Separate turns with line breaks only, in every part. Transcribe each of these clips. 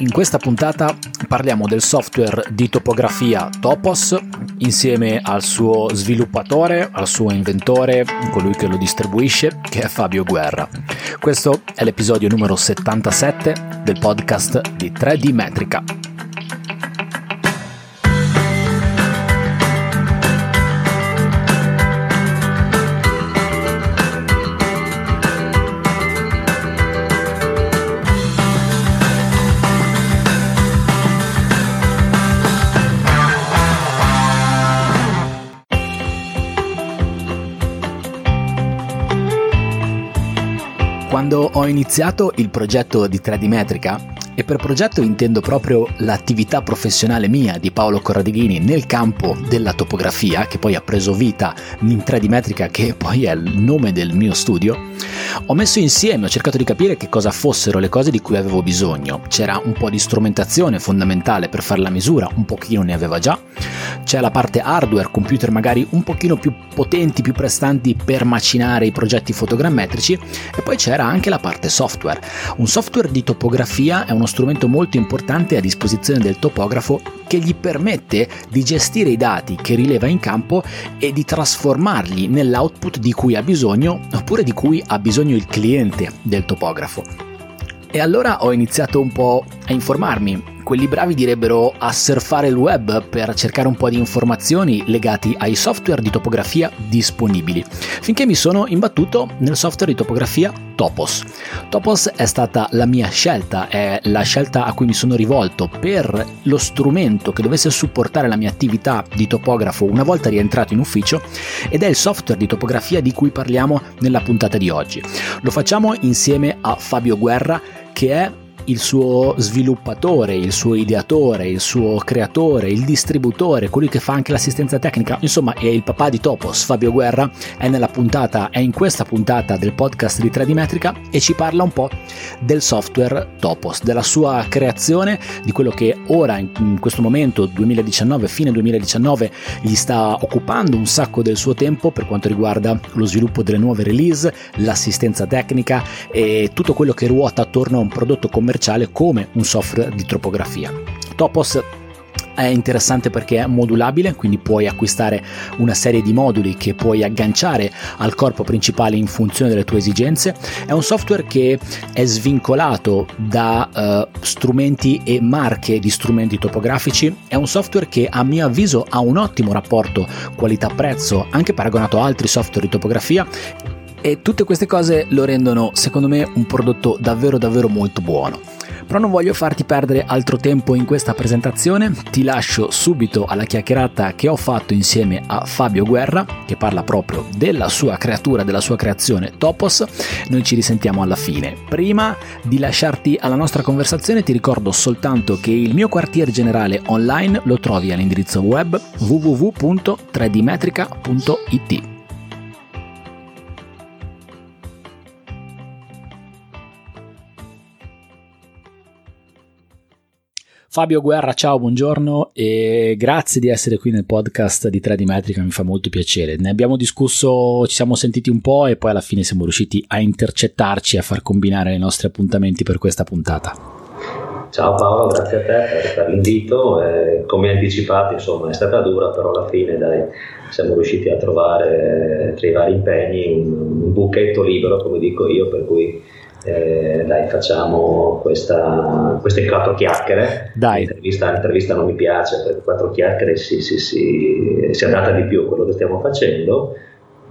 In questa puntata parliamo del software di topografia Topos insieme al suo sviluppatore, al suo inventore, colui che lo distribuisce, che è Fabio Guerra. Questo è l'episodio numero 77 del podcast di 3D Metrica. Quando ho iniziato il progetto di 3D Metrica, e per progetto intendo proprio l'attività professionale mia di Paolo Corradighini nel campo della topografia, che poi ha preso vita in 3D Metrica, che poi è il nome del mio studio, ho messo insieme, ho cercato di capire che cosa fossero le cose di cui avevo bisogno. C'era un po' di strumentazione fondamentale per fare la misura, un pochino ne aveva già. C'è la parte hardware, computer magari un pochino più potenti, più prestanti per macinare i progetti fotogrammetrici e poi c'era anche la parte software. Un software di topografia è uno strumento molto importante a disposizione del topografo che gli permette di gestire i dati che rileva in campo e di trasformarli nell'output di cui ha bisogno oppure di cui ha bisogno il cliente del topografo. E allora ho iniziato un po' a informarmi quelli bravi direbbero a surfare il web per cercare un po' di informazioni legati ai software di topografia disponibili, finché mi sono imbattuto nel software di topografia Topos. Topos è stata la mia scelta, è la scelta a cui mi sono rivolto per lo strumento che dovesse supportare la mia attività di topografo una volta rientrato in ufficio ed è il software di topografia di cui parliamo nella puntata di oggi. Lo facciamo insieme a Fabio Guerra che è il suo sviluppatore, il suo ideatore, il suo creatore, il distributore, colui che fa anche l'assistenza tecnica, insomma è il papà di Topos, Fabio Guerra, è nella puntata, è in questa puntata del podcast di 3D Metrica e ci parla un po' del software Topos, della sua creazione, di quello che ora in questo momento 2019, fine 2019, gli sta occupando un sacco del suo tempo per quanto riguarda lo sviluppo delle nuove release, l'assistenza tecnica e tutto quello che ruota attorno a un prodotto commerciale commerciale come un software di topografia. Topos è interessante perché è modulabile, quindi puoi acquistare una serie di moduli che puoi agganciare al corpo principale in funzione delle tue esigenze. È un software che è svincolato da uh, strumenti e marche di strumenti topografici. È un software che a mio avviso ha un ottimo rapporto qualità-prezzo, anche paragonato a altri software di topografia e tutte queste cose lo rendono secondo me un prodotto davvero davvero molto buono. Però non voglio farti perdere altro tempo in questa presentazione, ti lascio subito alla chiacchierata che ho fatto insieme a Fabio Guerra, che parla proprio della sua creatura, della sua creazione Topos. Noi ci risentiamo alla fine. Prima di lasciarti alla nostra conversazione ti ricordo soltanto che il mio quartier generale online lo trovi all'indirizzo web www.3dmetrica.it. Fabio Guerra, ciao, buongiorno e grazie di essere qui nel podcast di 3D Metrica, mi fa molto piacere. Ne abbiamo discusso, ci siamo sentiti un po' e poi alla fine siamo riusciti a intercettarci e a far combinare i nostri appuntamenti per questa puntata.
Ciao Paolo, grazie a te per, l'invito. Come anticipato, insomma, è stata dura, però alla fine dai, siamo riusciti a trovare tra i vari impegni un, un buchetto libero, come dico io, per cui eh, dai, facciamo questa, queste quattro chiacchiere.
Dai.
L'intervista, l'intervista non mi piace perché quattro chiacchiere si, si, si, si adatta di più a quello che stiamo facendo.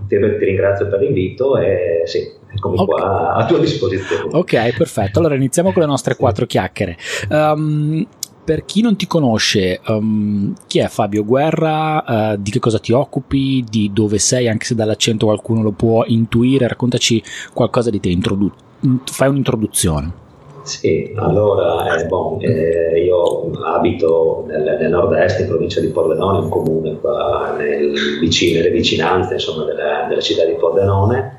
Ti, ti ringrazio per l'invito e sì, eccomi okay. qua a tua disposizione.
Ok, perfetto. Allora iniziamo con le nostre quattro chiacchiere. Um, per chi non ti conosce, um, chi è Fabio Guerra? Uh, di che cosa ti occupi? Di dove sei? Anche se dall'accento qualcuno lo può intuire, raccontaci qualcosa di te, introdu- fai un'introduzione.
Sì, allora eh, bon, eh, io abito nel, nel, nord-est, in provincia di Pordenone, un comune qua nel vicino, nelle vicinanze insomma, della, della, città di Pordenone.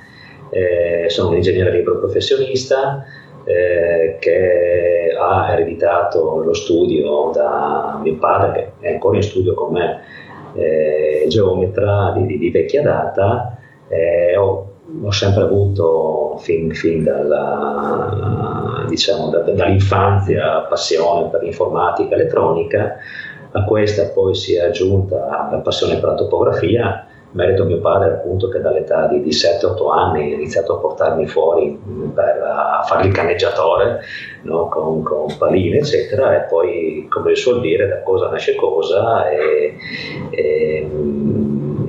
Eh, sono un ingegnere libero professionista eh, che ha ereditato lo studio da mio padre, che è ancora in studio con me, eh, geometra di, di, di vecchia data. Eh, ho ho sempre avuto fin, fin dalla, diciamo, da, dall'infanzia passione per l'informatica elettronica, a questa poi si è aggiunta la passione per la topografia, merito mio padre appunto che dall'età di, di 7-8 anni ha iniziato a portarmi fuori per fare il caneggiatore no? con, con paline eccetera e poi come suol dire da cosa nasce cosa e, e,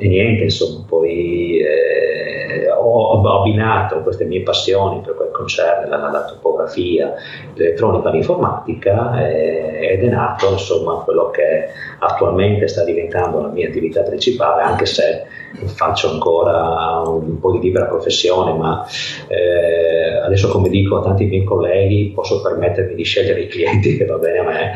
e niente insomma poi eh, ho, abbinato queste mie passioni per quel concerne la, la topografia, l'elettronica, l'informatica eh, ed è nato insomma quello che attualmente sta diventando la mia attività principale anche se faccio ancora un po' di libera professione ma eh, adesso come dico a tanti miei colleghi posso permettermi di scegliere i clienti che vanno bene a me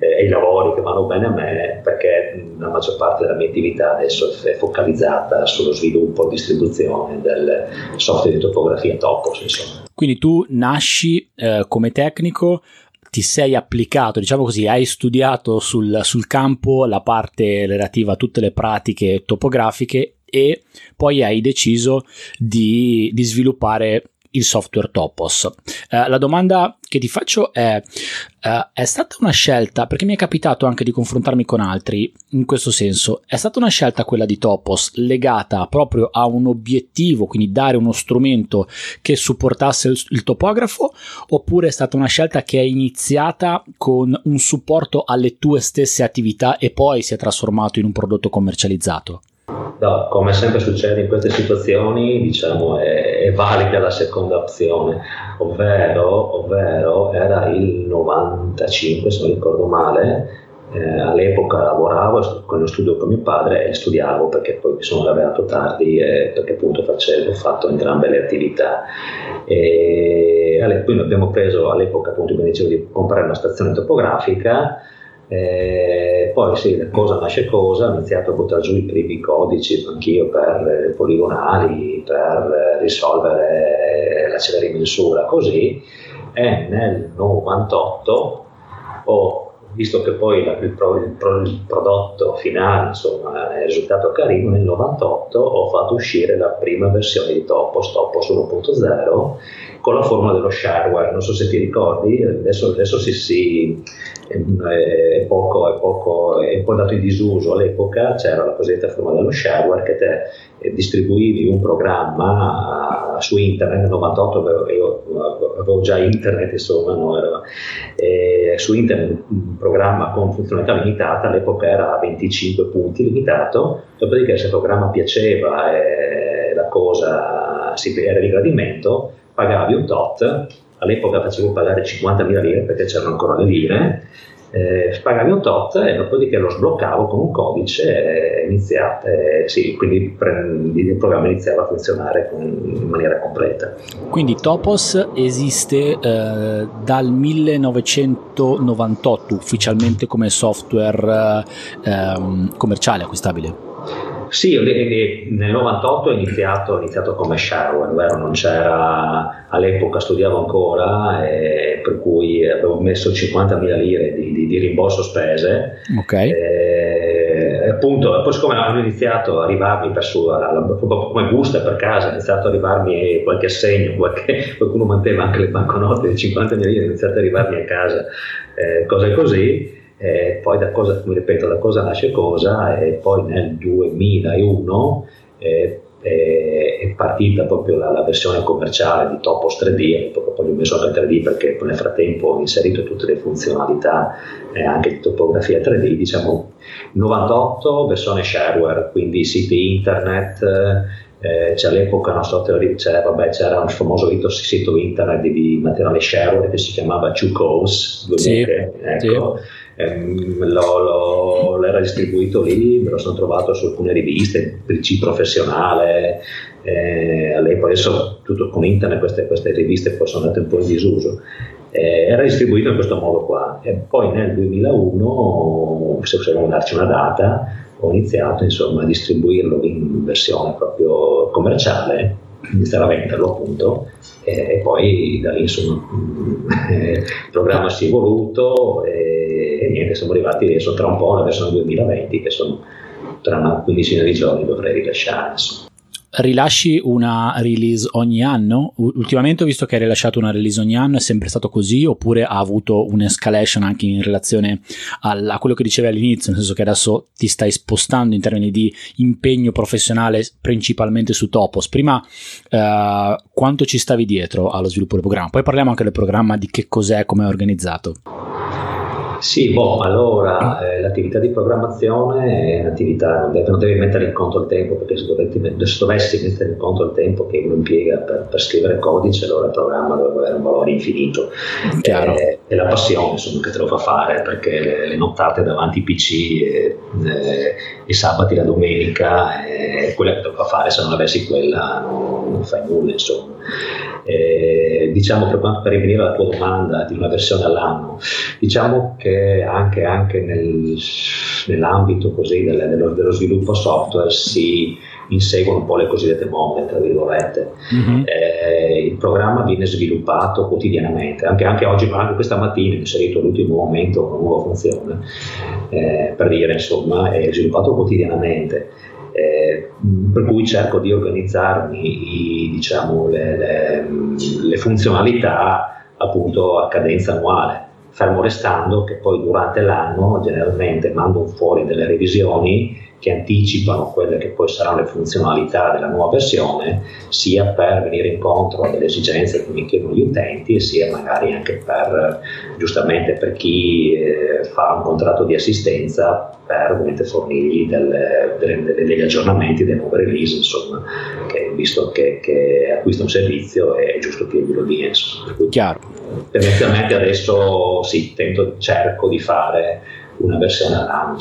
eh, e i lavori che vanno bene a me perché la maggior parte della mia attività adesso è focalizzata sullo sviluppo e distribuzione del software di topografia Topos insomma.
Quindi tu nasci eh, come tecnico, ti sei applicato, diciamo così, hai studiato sul, sul campo la parte relativa a tutte le pratiche topografiche e poi hai deciso di, di sviluppare il software Topos. Eh, la domanda che ti faccio è, eh, è stata una scelta, perché mi è capitato anche di confrontarmi con altri in questo senso, è stata una scelta quella di Topos legata proprio a un obiettivo, quindi dare uno strumento che supportasse il, il topografo, oppure è stata una scelta che è iniziata con un supporto alle tue stesse attività e poi si è trasformato in un prodotto commercializzato?
No, come sempre succede in queste situazioni, diciamo, è, è valida la seconda opzione, ovvero, ovvero, era il 95, se non ricordo male, eh, all'epoca lavoravo con lo studio con mio padre e studiavo perché poi mi sono laureato tardi e perché appunto facevo, ho fatto entrambe le attività. E, quindi abbiamo preso all'epoca appunto come dicevo di comprare una stazione topografica eh, poi sì, cosa nasce cosa, ho iniziato a buttare giù i primi codici anch'io per eh, poligonali, per risolvere la celerimensura, così, e nel 98 ho visto che poi la, il, pro, il, pro, il, prodotto finale insomma, è risultato carino, nel 98 ho fatto uscire la prima versione di Topos, Topos 1.0, con la forma dello shareware. Non so se ti ricordi, adesso, adesso si, si è, poco, è, poco, è un po' andato in disuso all'epoca, c'era la cosiddetta forma dello shareware che te eh, distribuivi un programma su internet, nel 98 avevo, avevo già internet, insomma, no, era, eh, su internet un programma con funzionalità limitata, all'epoca era a 25 punti limitato, dopodiché se il programma piaceva e la cosa si, era di gradimento, pagavi un tot all'epoca facevo pagare 50.000 lire perché c'erano ancora le lire, eh, pagavi un tot e dopodiché lo sbloccavo con un codice e iniziate, sì, quindi il programma iniziava a funzionare con, in maniera completa.
Quindi Topos esiste eh, dal 1998 ufficialmente come software eh, commerciale acquistabile?
Sì, nel 98 ho iniziato, ho iniziato come shareware, non c'era, all'epoca studiavo ancora, eh, per cui avevo messo 50.000 lire di, di, di rimborso spese.
Ok. Eh,
appunto, poi siccome hanno iniziato a arrivarmi per su, come busta per casa, è iniziato ad arrivarmi qualche assegno, qualche, qualcuno manteneva anche le banconote di 50.000 lire, è iniziato ad arrivarmi a casa, eh, cose così eh, poi da cosa, ripeto, da cosa nasce cosa, e poi nel 2001 eh, è partita proprio la, la, versione commerciale di Topos 3D, poi ho messo anche 3D perché nel frattempo ho inserito tutte le funzionalità eh, anche di topografia 3D, diciamo 98 versione shareware, quindi siti internet, eh, c'è all'epoca una sorta di, c'era, vabbè, c'era un famoso sito internet di, di materiale shareware che si chiamava Chucos,
sì,
ecco. Sì ehm, l'ho, l'ho, l'era distribuito lì, me lo sono trovato su alcune riviste, PC professionale, eh, all'epoca adesso tutto con internet queste, queste riviste poi sono andate un po' in disuso. Eh, era distribuito in questo modo qua e poi nel 2001, se possiamo darci una data, ho iniziato insomma, a distribuirlo in versione proprio commerciale, iniziare a venderlo appunto e poi da lì insomma il programma si è evoluto e, e, niente siamo arrivati adesso tra un po' alla versione 2020 che sono tra una quindicina di giorni dovrei rilasciare insomma.
Rilasci una release ogni anno? Ultimamente ho visto che hai rilasciato una release ogni anno, è sempre stato così oppure ha avuto un'escalation anche in relazione al, a quello che dicevi all'inizio, nel senso che adesso ti stai spostando in termini di impegno professionale principalmente su Topos. Prima eh, quanto ci stavi dietro allo sviluppo del programma? Poi parliamo anche del programma, di che cos'è, come è organizzato.
Sì, boh, allora eh, l'attività di programmazione è un'attività, non devi, non devi, mettere in conto il tempo, perché se, dovessi, se dovessi mettere in conto il tempo che uno impiega per, per, scrivere codice, allora il programma dovrebbe avere un valore infinito. Eh, è la passione insomma, che te lo fa fare, perché le, le nottate davanti ai PC, e, eh, i sabati, la domenica, è quella che te lo fa fare, se non avessi quella non, non fai nulla, insomma. Eh, diciamo per quanto per rivenire alla tua domanda di una versione all'anno, diciamo che anche, anche nel, nell'ambito dello, dello, sviluppo software si inseguono un po' le cosiddette bombe, tra virgolette. Mm-hmm. Eh, il programma viene sviluppato quotidianamente, anche, anche, oggi, anche questa mattina ho inserito l'ultimo momento una nuova funzione, eh, per dire insomma, è sviluppato quotidianamente eh, per cui cerco di organizzarmi diciamo, le, le, le funzionalità appunto a cadenza annuale fermo restando che poi durante l'anno generalmente mando fuori delle revisioni che anticipano quelle che poi saranno le funzionalità della nuova versione, sia per venire incontro alle esigenze che mi chiedono gli utenti sia magari anche per, giustamente per chi eh, fa un contratto di assistenza per ovviamente fornirgli delle, delle, degli aggiornamenti, delle nuove release, insomma, che visto che, che acquista un servizio è giusto che glielo dia.
Chiaro.
Tendenzialmente adesso sì, tento, cerco di fare una versione all'anno.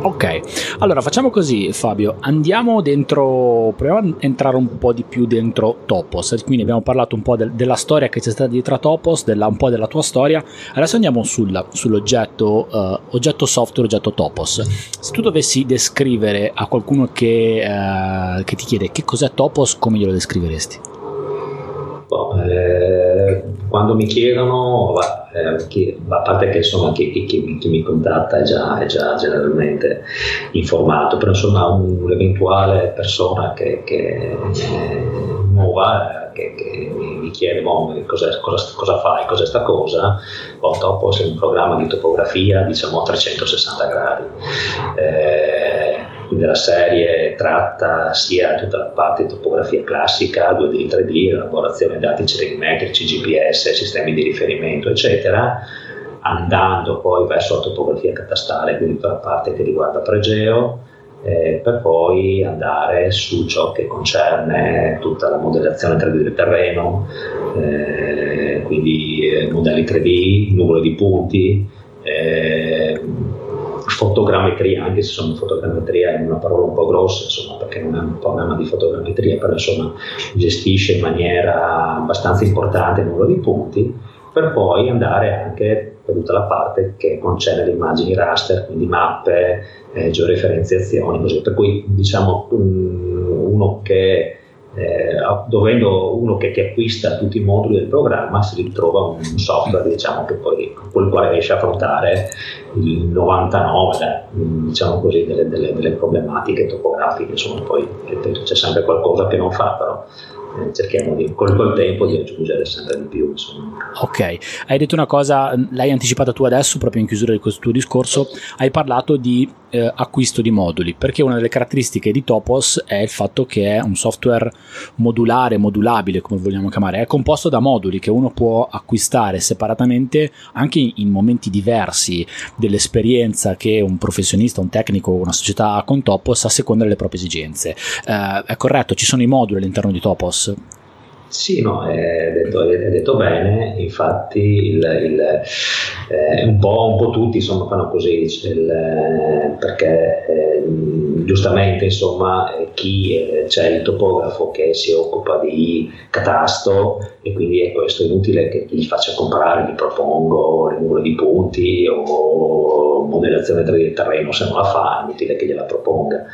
Ok, allora facciamo così Fabio, andiamo dentro, proviamo a entrare un po' di più dentro Topos, quindi abbiamo parlato un po' del, della storia che c'è stata dietro a Topos, della, un po' della tua storia, adesso andiamo sul, sull'oggetto uh, oggetto software, oggetto Topos. Se tu dovessi descrivere a qualcuno che, uh, che ti chiede che cos'è Topos, come glielo descriveresti?
Boh, eh, quando mi chiedono, eh, chi, a parte che insomma, chi, chi, chi, mi contatta è già, è già, generalmente informato, però insomma un'eventuale persona che, che è nuova che, che mi chiede boh, cosa, cosa, fai, cos'è sta cosa, poi dopo è un programma di topografia diciamo a 360 gradi. Eh, quindi la serie tratta sia tutta la parte di topografia classica, 2D, 3D, elaborazione dati cerimetrici, GPS, sistemi di riferimento, eccetera, andando poi verso la topografia catastale, quindi tutta la parte che riguarda pregeo, eh, per poi andare su ciò che concerne tutta la modellazione 3D del terreno, eh, quindi eh, modelli 3D, numero di punti, eh, fotogrammetria, anche se sono fotogrammetria è una parola un po' grossa, insomma, perché non è un programma di fotogrammetria, però insomma gestisce in maniera abbastanza importante il numero di punti, per poi andare anche per tutta la parte che concerne le immagini raster, quindi mappe, eh, georeferenziazioni, così. Per cui diciamo uno che eh, dovendo uno che, che, acquista tutti i moduli del programma si ritrova un software diciamo, che poi, con il quale riesce a affrontare il 99 diciamo così, delle, delle, delle problematiche topografiche insomma poi ripeto, c'è sempre qualcosa che non fa però eh, cerchiamo di, col, col, tempo di aggiungere sempre di più. Insomma.
Ok, hai detto una cosa, l'hai anticipata tu adesso, proprio in chiusura di questo tuo discorso, hai parlato di eh, acquisto di moduli, perché una delle caratteristiche di Topos è il fatto che è un software modulare, modulabile, come vogliamo chiamare, è composto da moduli che uno può acquistare separatamente anche in, momenti diversi dell'esperienza che un professionista, un tecnico o una società ha con Topos a seconda delle proprie esigenze. Eh, è corretto, ci sono i moduli all'interno di Topos
sì, no, è detto, è detto bene, infatti il, il, eh, un, po', un, po', tutti insomma, fanno così, il, perché eh, giustamente insomma, chi eh, c'è il topografo che si occupa di catasto e quindi è questo inutile che gli faccia comprare, gli propongo il numero di punti o modellazione del terreno se non la fa, è inutile che gliela proponga,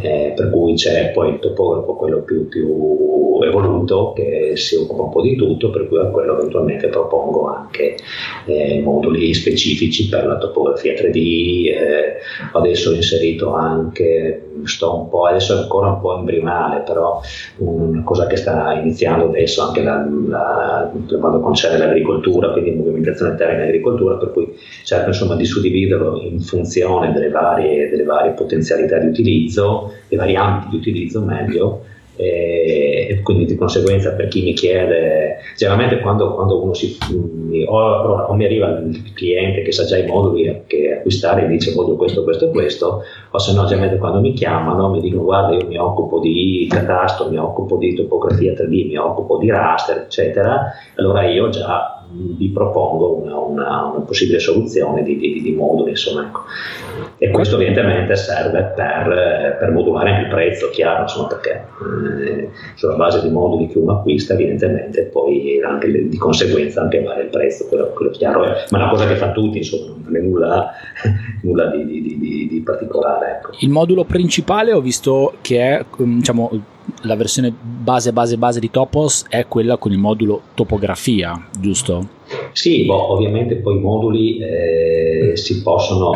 eh, per cui c'è poi il topografo, quello più, più evoluto che si occupa un po' di tutto, per cui a quello eventualmente propongo anche eh, moduli specifici per la topografia 3D, eh, adesso ho inserito anche, sto un po', adesso è ancora un po' embrionale, però una cosa che sta iniziando adesso anche la, per quanto concerne l'agricoltura, quindi movimentazione terra in agricoltura, per cui cerco insomma di suddividerlo in funzione delle varie, delle varie potenzialità di utilizzo, le varianti di utilizzo meglio e quindi di conseguenza per chi mi chiede, generalmente quando, quando uno si, o, o, mi arriva il cliente che sa già i moduli che acquistare e dice voglio questo, questo e questo, o se no generalmente quando mi chiamano mi dicono guarda io mi occupo di catastro, mi occupo di topografia 3D, mi occupo di raster eccetera, allora io già vi propongo una, una, una possibile soluzione di, di, di moduli. Insomma, ecco. E questo evidentemente serve per, per, modulare anche il prezzo, chiaro, insomma, perché eh, sulla base di moduli che uno acquista, evidentemente poi anche, di conseguenza anche varia il prezzo, quello, quello chiaro è, ma è una cosa che fa tutti, insomma, non è nulla, nulla di, di, particolare. Ecco.
Il modulo principale ho visto che è diciamo, la versione base base base di Topos è quella con il modulo topografia, giusto?
Sì, boh, ovviamente poi i moduli eh, si possono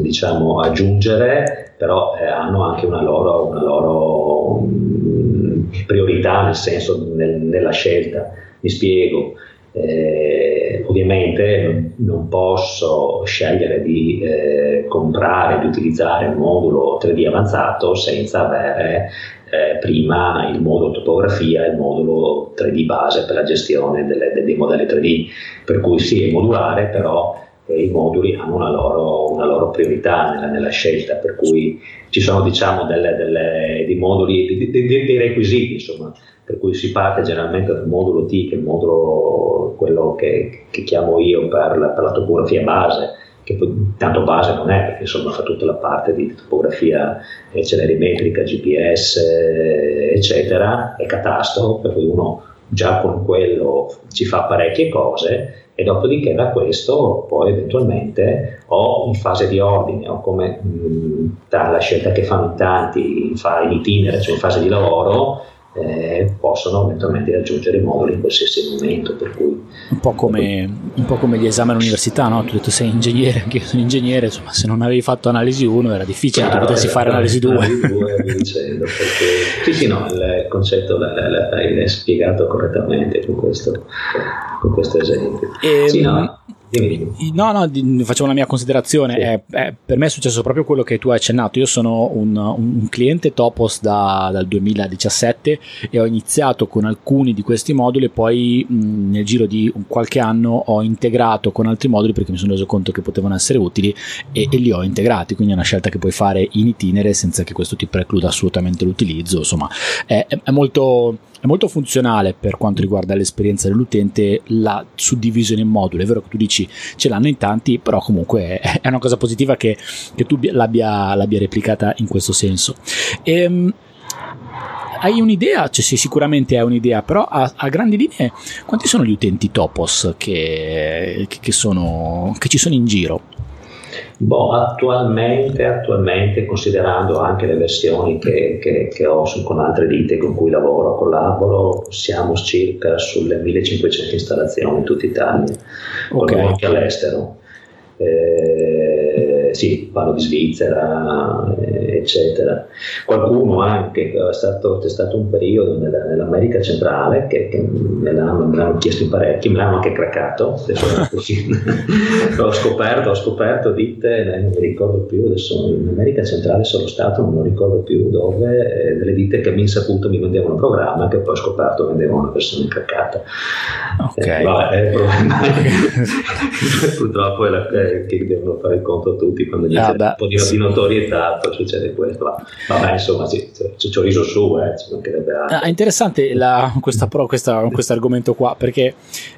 diciamo, aggiungere, però eh, hanno anche una loro, una loro mm, priorità nel senso nel, nella scelta. Mi spiego. Eh, ovviamente non posso scegliere di eh, comprare, di utilizzare un modulo 3D avanzato senza avere eh, prima il modulo topografia e il modulo 3D base per la gestione delle, dei modelli 3D, per cui sì è modulare, però eh, i moduli hanno una loro, una loro priorità nella, nella, scelta, per cui ci sono diciamo delle, delle, dei moduli, dei, dei, requisiti, insomma, per cui si parte generalmente dal modulo T, che è il modulo quello che, che chiamo io per la, per la topografia base, che poi tanto base non è perché insomma fa tutta la parte di topografia eh, celerimetrica, GPS eccetera e catastro per cui uno già con quello ci fa parecchie cose e dopodiché da questo poi eventualmente o in fase di ordine o come mh, la scelta che fanno tanti fa, in itinere, cioè in fase di lavoro eh, possono eventualmente raggiungere i moduli in qualsiasi momento. Per cui,
un, po come, un po' come gli esami all'università, no? tu hai detto sei ingegnere, anche io sono ingegnere, insomma se non avevi fatto analisi 1 era difficile che tu potessi fare analisi 2. Analisi 2
dicendo, perché, sì, sì, no, il concetto l'hai spiegato correttamente con questo, con questo esempio.
E, sì, no, No, no, facciamo la mia considerazione. Sì. È, è, per me è successo proprio quello che tu hai accennato. Io sono un, un cliente Topos da, dal 2017 e ho iniziato con alcuni di questi moduli e poi mh, nel giro di qualche anno ho integrato con altri moduli perché mi sono reso conto che potevano essere utili e, e li ho integrati. Quindi è una scelta che puoi fare in itinere senza che questo ti precluda assolutamente l'utilizzo. Insomma, è, è molto è molto funzionale per quanto riguarda l'esperienza dell'utente la suddivisione in moduli. È vero che tu dici ce l'hanno in tanti, però comunque è una cosa positiva che, che tu l'abbia, l'abbia, replicata in questo senso. Ehm, hai un'idea? Cioè, sì, sicuramente hai un'idea, però a, a, grandi linee, quanti sono gli utenti Topos che, che, sono, che ci sono in giro?
Boh, attualmente, attualmente, considerando anche le versioni che, che, che ho su, con altre ditte con cui lavoro, collaboro, siamo circa sulle 1500 installazioni in tutta Italia, okay. anche all'estero. Eh, sì, parlo di Svizzera, eh, eccetera. Qualcuno anche, è stato, c'è stato un periodo nella, nell'America centrale che, che me, l'hanno, me, l'hanno, chiesto in parecchi, me l'hanno anche craccato. ho, scoperto, ho scoperto ditte, non mi ricordo più, adesso in America centrale sono stato, non mi ricordo più dove, eh, delle ditte che mi insaputo mi vendevano un programma che poi ho scoperto vendevano una versione craccata.
Ok. Eh,
vabbè, è purtroppo è la, eh, che devono fare il conto tutti quando gli ah, un po' di, sì. notorietà, succede questo. Vabbè, insomma, sì, ci ho riso su, eh, ci mancherebbe
altro. Ah, interessante la, questa, questo argomento qua, perché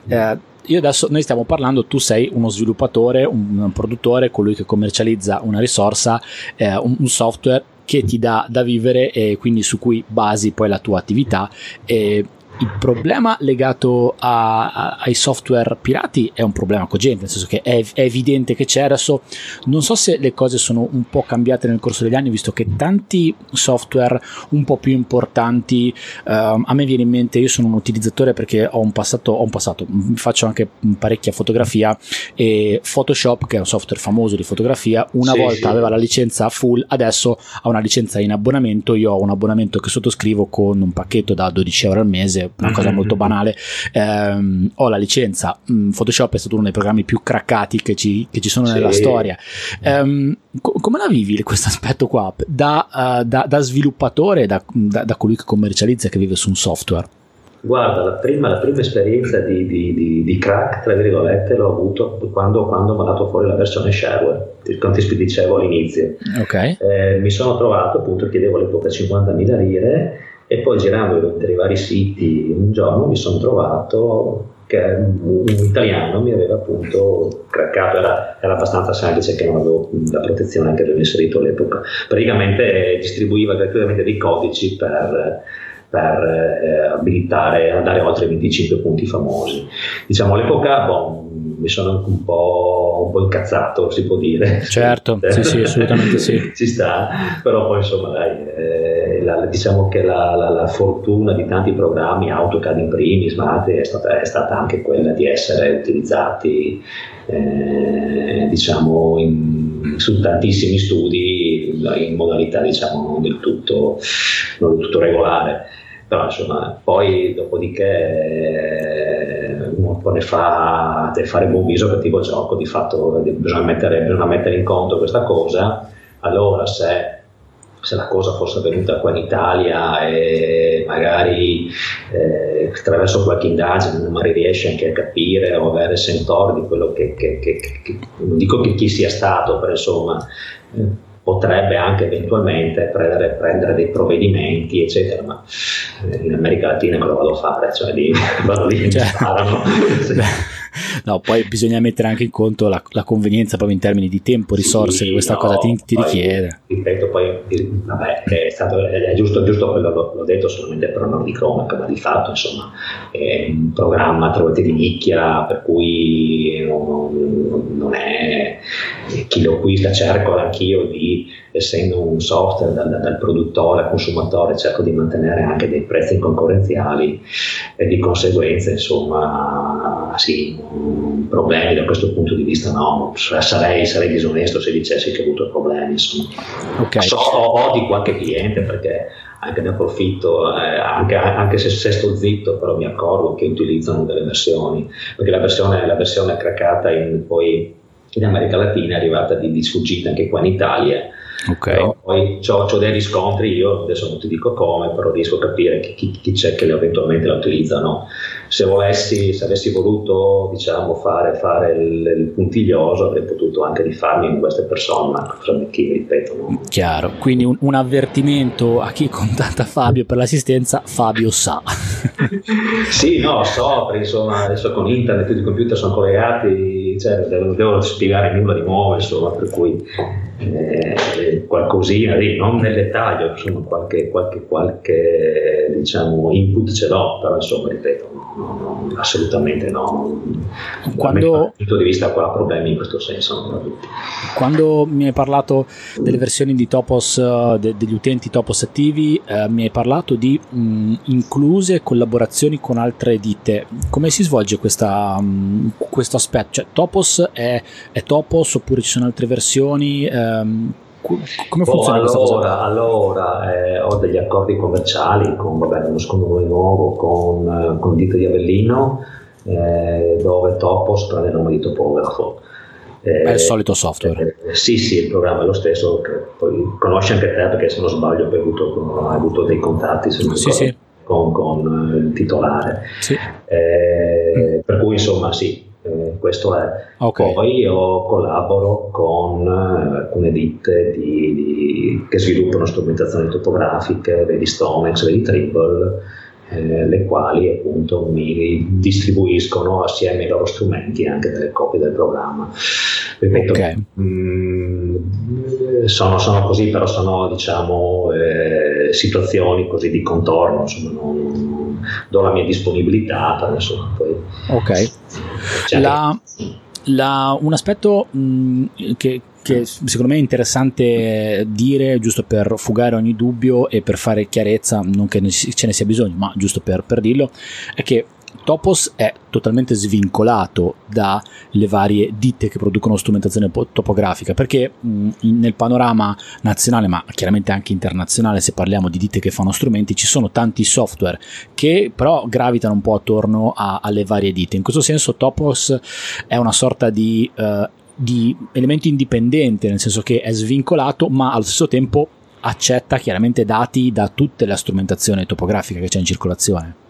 eh, io adesso noi stiamo parlando, tu sei uno sviluppatore, un, un produttore, colui che commercializza una risorsa, eh, un, un, software che ti dà da vivere e quindi su cui basi poi la tua attività. E il problema legato a, a, ai software pirati è un problema cogente, nel senso che è, è, evidente che c'è. Adesso non so se le cose sono un po' cambiate nel corso degli anni, visto che tanti software un po' più importanti, uh, a me viene in mente, io sono un utilizzatore perché ho un passato, ho un passato faccio anche parecchia fotografia e Photoshop, che è un software famoso di fotografia, una sì, volta sì. aveva la licenza full, adesso ha una licenza in abbonamento. Io ho un abbonamento che sottoscrivo con un pacchetto da 12 euro al mese una mm-hmm. cosa molto banale. Eh, ho la licenza, mm, Photoshop è stato uno dei programmi più craccati che ci, che ci sono sì. nella storia. Eh, co- come la vivi questo aspetto qua? Da, uh, da, da sviluppatore, da, da, colui che commercializza che vive su un software?
Guarda, la prima, la prima esperienza di, di, di, di, crack, tra virgolette, l'ho avuto quando, quando mi ha dato fuori la versione shareware, come ti dicevo all'inizio.
Okay.
Eh, mi sono trovato, appunto, chiedevo all'epoca 50.000 lire e poi girando per i vari siti un giorno mi sono trovato che un italiano mi aveva appunto craccato, era, era abbastanza semplice che non avevo la protezione che avevo inserito all'epoca. Praticamente distribuiva gratuitamente dei codici per, per eh, abilitare andare oltre i 25 punti famosi. Diciamo all'epoca boh, mi sono un po', un po', incazzato, si può dire.
Certo, sì, sì, assolutamente sì.
Ci sta, però poi insomma dai, eh, la, diciamo che la, la, la, fortuna di tanti programmi, AutoCAD in primis, Mate, è stata, è stata anche quella di essere utilizzati eh, diciamo in, su tantissimi studi in modalità diciamo non del tutto, non del tutto regolare però insomma poi dopodiché ne fa deve fare buon viso cattivo gioco di fatto bisogna mettere, bisogna mettere in conto questa cosa. Allora se se la cosa fosse avvenuta qua in Italia e magari eh, attraverso qualche indagine magari riesce anche a capire o avere sentore di quello che, che, che, che non dico che chi sia stato, però insomma eh, potrebbe anche eventualmente prendere, prendere, dei provvedimenti, eccetera, ma eh, in America Latina me lo vado a fare, cioè lì vado lì e cioè, sparano.
no, poi bisogna mettere anche in conto la, la convenienza proprio in termini di tempo, risorse sì, che questa no, cosa ti, ti poi, richiede.
Ripeto, poi vabbè, è, stato, è giusto, giusto quello l'ho detto solamente per non di cronaca, ma di fatto insomma è un programma trovate di nicchia per cui non, non è chi lo acquista, cerco anch'io di, essendo un software dal, dal produttore al consumatore, cerco di mantenere anche dei prezzi concorrenziali e di conseguenza insomma sì, problemi da questo punto di vista no, sarei, sarei disonesto se dicessi che ho avuto problemi.
Okay.
So, ho, ho, di qualche cliente perché anche ne approfitto, eh, anche, anche, se, se, sto zitto, però mi accorgo che utilizzano delle versioni, perché la versione, la versione craccata in, poi in America Latina è arrivata di, di sfuggita anche qua in Italia
Okay. Però
poi ho dei riscontri, io adesso non ti dico come, però riesco a capire chi, chi c'è che eventualmente la utilizzano. Se volessi, se avessi voluto diciamo, fare, fare il, il, puntiglioso, avrei potuto anche rifarmi in queste persone, ma chi ripeto. No?
Chiaro, quindi un, un, avvertimento a chi contatta Fabio per l'assistenza, Fabio sa.
sì, no, so, perché insomma adesso con internet tutti i computer sono collegati, cioè, non devo spiegare nulla di nuovo, insomma, per cui eh, qualcosina lì, non nel dettaglio, insomma qualche, qualche, qualche diciamo, input ce l'ho, però insomma ripeto, no, no, assolutamente no.
Quando, dal
punto di vista qua problemi in questo senso.
Quando mi hai parlato delle versioni di Topos, uh, de, degli utenti Topos attivi, uh, mi hai parlato di mh, incluse collaborazioni con altre ditte. Come si svolge questa, mh, questo aspetto? Cioè, Topos è, è Topos oppure ci sono altre versioni? Uh, Ehm, come funziona
oh, cosa? Allora, eh, ho degli accordi commerciali con vabbè, uno scomodore nuovo con, con Dito di Avellino, eh, dove Topos prende il nome di topografo.
Eh, è il solito software.
Eh, sì, sì, il programma è lo stesso, poi conosci anche te perché se non sbaglio hai avuto, hai avuto dei contatti
sì, sì.
Con, con, il titolare.
Sì.
Eh, per cui insomma sì, eh, questo è.
Okay.
Poi io collaboro con eh, alcune ditte di, di, che sviluppano strumentazioni topografiche, vedi Stonex, vedi Trimble, eh, le quali appunto mi distribuiscono assieme ai loro strumenti anche delle copie del programma. Ripeto,
okay.
mh, mm, sono, sono, così, però sono diciamo, eh, situazioni così di contorno, insomma, non, do la mia disponibilità, insomma, poi,
ok. La, la, un aspetto mh, che, che secondo me è interessante dire, giusto per fugare ogni dubbio e per fare chiarezza, non che ce ne sia bisogno, ma giusto per, per dirlo, è che Topos è totalmente svincolato dalle varie ditte che producono strumentazione topografica perché mh, nel panorama nazionale ma chiaramente anche internazionale se parliamo di ditte che fanno strumenti ci sono tanti software che però gravitano un po' attorno a, alle varie ditte. In questo senso Topos è una sorta di, uh, di elemento indipendente nel senso che è svincolato ma allo stesso tempo accetta chiaramente dati da tutta la strumentazione topografica che c'è in circolazione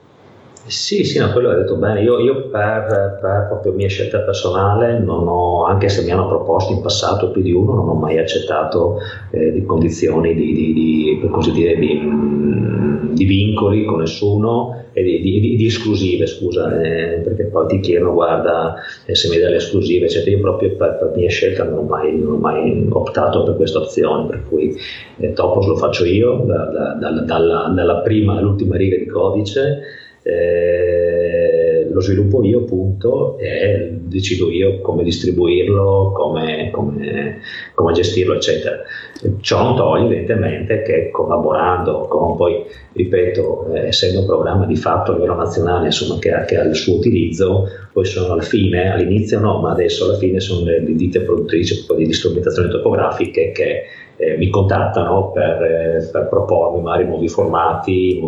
sì, sì, no, quello hai detto bene. Io, io per, per, proprio mia scelta personale, non ho, anche se mi hanno proposto in passato più di uno, non ho mai accettato eh, di condizioni di, di, di, per così dire, di, mm, di vincoli con nessuno e di, esclusive, scusa, eh, perché poi ti chiedono, guarda, eh, se mi dai le esclusive, eccetera. Io proprio per, per mia scelta non ho, mai, non ho, mai, optato per questa opzione, per cui eh, Topos lo faccio io, da, da, da, dalla, dalla prima all'ultima riga di codice eh, lo sviluppo io appunto e decido io come distribuirlo, come, come, come gestirlo eccetera. Ciò non toglie evidentemente che collaborando con poi, ripeto, eh, essendo un programma di fatto a livello nazionale insomma, che, ha, che, ha, il suo utilizzo, poi sono alla fine, all'inizio no, ma adesso alla fine sono le, ditte produttrici di strumentazioni topografiche che eh, mi contattano per, eh, per, propormi magari nuovi formati,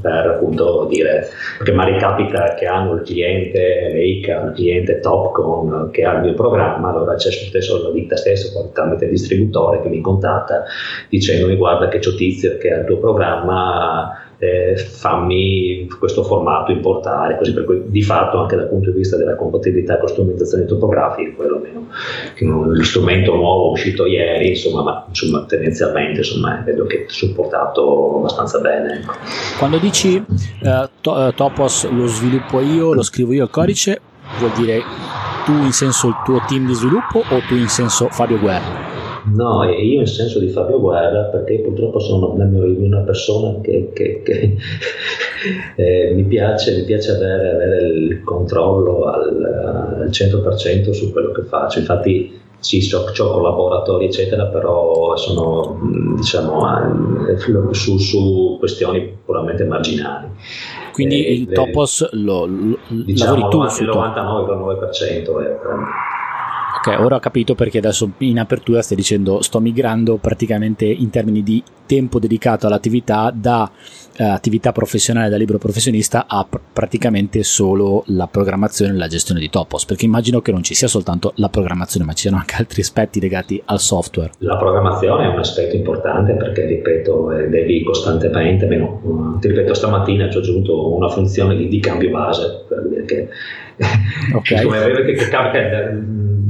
per appunto dire, perché magari capita che hanno il cliente Leica, il cliente Topcon che ha il mio programma, allora c'è spesso la ditta stessa tramite il distributore che mi contatta dicendomi guarda che c'ho tizio che ha il tuo programma eh, fammi questo formato importare, così per cui di fatto anche dal punto di vista della compatibilità con strumentazioni topografiche, perlomeno lo strumento nuovo uscito ieri, insomma, ma insomma, tendenzialmente insomma, vedo che è supportato abbastanza bene. Ecco.
Quando dici uh, to- uh, Topos lo sviluppo io, lo scrivo io il codice, vuol dire tu in senso il tuo team di sviluppo o tu in senso Fabio Guerra?
No, io in senso di Fabio Guerra, perché purtroppo sono una persona che, che, che eh, mi, piace, mi, piace, avere, avere il controllo al, al, 100% su quello che faccio. Infatti sì, ho, ho collaboratori eccetera, però sono diciamo, eh, su, su questioni puramente marginali.
Quindi eh, il Topos lo, lo
diciamo, lavori tu? Il 99,9% è
Ok, ora ho capito perché adesso in apertura stai dicendo sto migrando praticamente in termini di tempo dedicato all'attività da uh, attività professionale da libero professionista a pr- praticamente solo la programmazione e la gestione di topos, perché immagino che non ci sia soltanto la programmazione, ma ci siano anche altri aspetti legati al software.
La programmazione è un aspetto importante perché, ripeto, eh, devi costantemente, meno, ti ripeto, stamattina ci ho aggiunto una funzione di, di cambio base, per dire che, okay. come che, che, che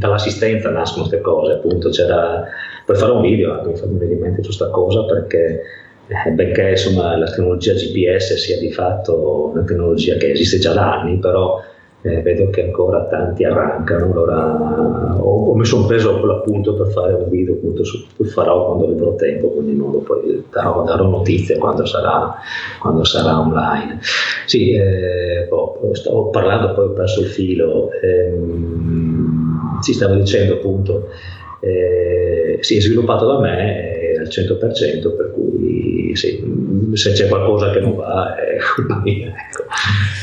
dall'assistenza nascono queste cose, appunto c'era, per fare un video mi fa venire in mente questa cosa perché eh, benché insomma, la tecnologia GPS sia di fatto una tecnologia che esiste già da anni, però eh, vedo che ancora tanti arrancano, allora ho, ho messo un peso l'appunto per fare un video, appunto su, farò quando avrò tempo, quindi modo poi darò, darò notizie quando sarà, quando sarà online. Sì, eh, boh, stavo parlando, poi ho perso il filo. Ehm, si stava dicendo appunto, eh, si è sviluppato da me al 100%, per cui sì, se c'è qualcosa che non va è colpa mia. Ecco.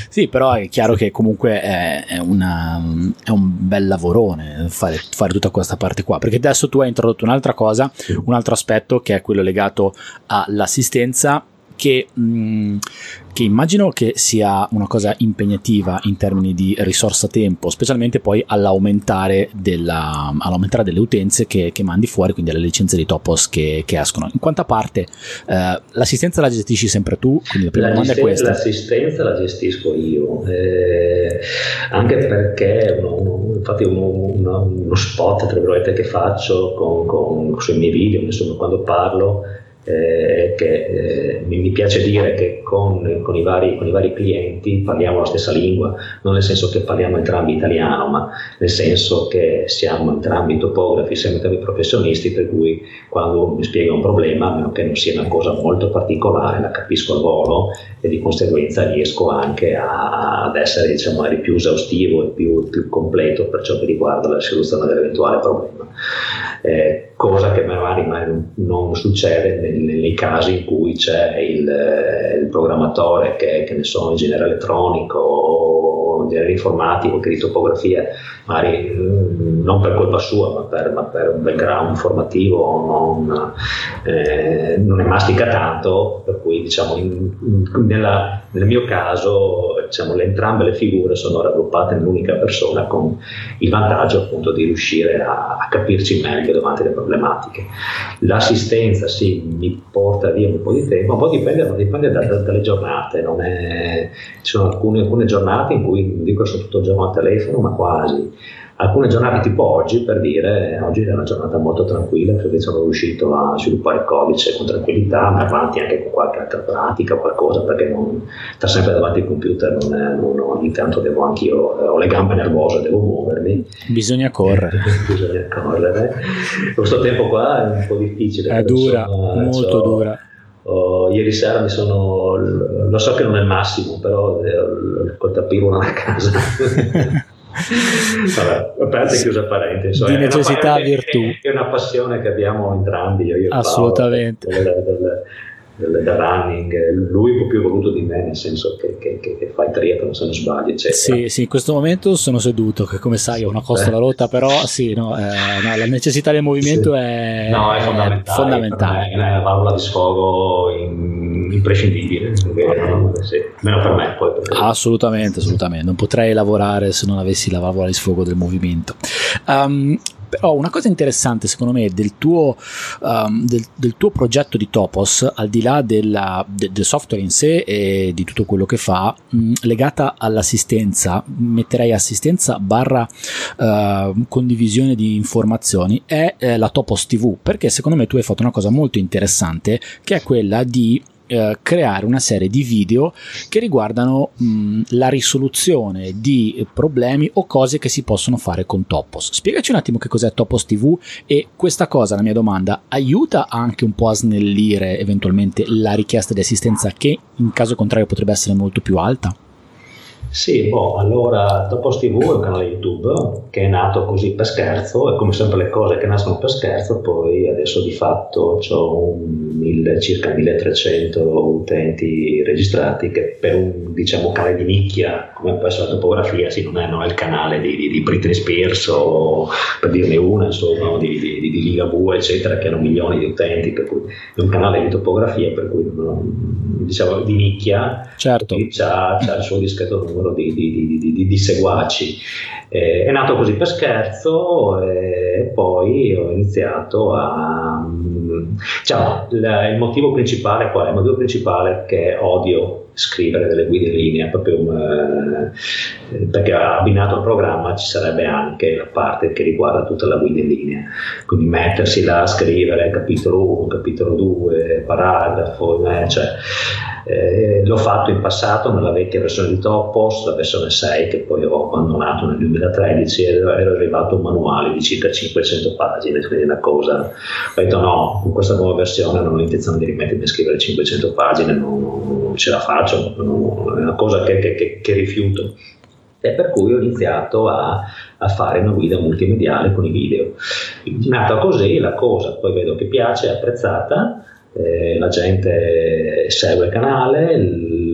Sì, però è chiaro che comunque è, è, una, è un bel lavorone fare, fare, tutta questa parte qua, perché adesso tu hai introdotto un'altra cosa, un altro aspetto che è quello legato all'assistenza che, mh, che, immagino che sia una cosa impegnativa in termini di risorsa tempo, specialmente poi all'aumentare, della, all'aumentare delle utenze che, che, mandi fuori, quindi alle licenze di Topos che, che escono. In quanta parte eh, l'assistenza la gestisci sempre tu? Quindi la prima domanda è questa.
L'assistenza la gestisco io, eh, anche perché uno, uno, infatti uno, uno, spot tra virgolette che faccio con, con, sui miei video, insomma quando parlo eh, che eh, mi, piace dire che con, con, i vari, con, i vari, clienti parliamo la stessa lingua, non nel senso che parliamo entrambi italiano, ma nel senso che siamo entrambi topografi, siamo entrambi professionisti, per cui quando mi spiega un problema, a meno che non sia una cosa molto particolare, la capisco al volo e di conseguenza riesco anche a, ad essere diciamo, più esaustivo e più, più, completo per ciò che riguarda la risoluzione dell'eventuale problema. Eh, cosa che magari non, succede nei, nei, casi in cui c'è il, eh, il programmatore che, che ne so, ingegnere elettronico o ingegnere informatico che di topografia, magari mm, non per colpa sua, ma per, ma per un background formativo non, eh, non, ne mastica tanto, per cui diciamo in, in, nella, nel mio caso diciamo, le, entrambe le figure sono raggruppate in un'unica persona con il vantaggio appunto di riuscire a, a capirci meglio davanti alle problematiche. L'assistenza sì, mi porta via un po' di tempo, un po' dipende, dipende da, da, dalle giornate, è, ci sono alcune, alcune, giornate in cui non dico sono tutto il giorno al telefono, ma quasi alcune giornate tipo oggi, per dire, oggi è una giornata molto tranquilla perché sono riuscito a sviluppare il codice con tranquillità, andare avanti anche con qualche altra pratica, qualcosa, perché non sta sempre davanti al computer, non, è, non ogni tanto devo anch'io, eh, ho le gambe nervose, devo muovermi.
Bisogna correre.
Bisogna correre. Questo tempo qua è un po' difficile.
È dura, sono, molto cioè, dura.
Oh, ieri sera mi sono, lo so che non è il massimo, però eh, col tappino a casa. Vabbè, aperta e chiusa parente.
Insomma, di necessità a virtù.
È, una passione che abbiamo entrambi, io, io
Assolutamente.
Paolo, del, del, del, del, running, lui un po' più voluto di me, nel senso che, che, che, fa il triathlon se non sbaglio, eccetera.
Sì, sì, in questo momento sono seduto, che come sai ho una costola rotta, però sì, no, eh, no, la necessità del movimento sì. è,
no, è fondamentale. È, fondamentale. è una valvola di sfogo in, imprescindibile, perché, sì, meno per me poi. Perché...
Assolutamente, assolutamente, non potrei lavorare se non avessi la valvola di sfogo del movimento. Um, però una cosa interessante secondo me del tuo, um, del, del tuo progetto di Topos, al di là della, de, del software in sé e di tutto quello che fa, mh, legata all'assistenza, metterei assistenza barra uh, condivisione di informazioni, è eh, la Topos TV, perché secondo me tu hai fatto una cosa molto interessante che è quella di eh, creare una serie di video che riguardano mh, la risoluzione di problemi o cose che si possono fare con Topos. Spiegaci un attimo che cos'è Topos TV e questa cosa, la mia domanda, aiuta anche un po' a snellire eventualmente la richiesta di assistenza che in caso contrario potrebbe essere molto più alta?
Sì, boh, allora Topos TV è un canale YouTube che è nato così per scherzo e come sempre le cose che nascono per scherzo, poi adesso di fatto ho circa 1300 utenti registrati che per un diciamo, canale di nicchia come può essere la topografia, sì, non, è, non è il canale di, di, di, Britney Spears o per dirne una, insomma, di, di, di Ligabue, eccetera, che hanno milioni di utenti, per cui è un canale di topografia per cui diciamo di nicchia,
certo.
ha il suo discreto numero di, di, di, di seguaci. Eh, è nato così per scherzo e poi ho iniziato a... Diciamo, il motivo principale qual è? Il motivo principale è che odio scrivere delle guide in linea, proprio um, perché abbinato al programma ci sarebbe anche la parte che riguarda tutta la guida in linea, quindi mettersi là a scrivere capitolo 1, capitolo 2, paragrafo, cioè, eh, l'ho fatto in passato nella vecchia versione di Topos, la versione 6 che poi ho abbandonato nel 2013 ed era arrivato un manuale di circa 500 pagine, quindi una cosa, ho detto no, con questa nuova versione non ho intenzione di rimettermi a scrivere 500 pagine, non, non ce la faccio, non, è una cosa che, che, che, che rifiuto e per cui ho iniziato a, a, fare una guida multimediale con i video. Nata così la cosa, poi vedo che piace, è apprezzata eh, la gente segue il canale, l-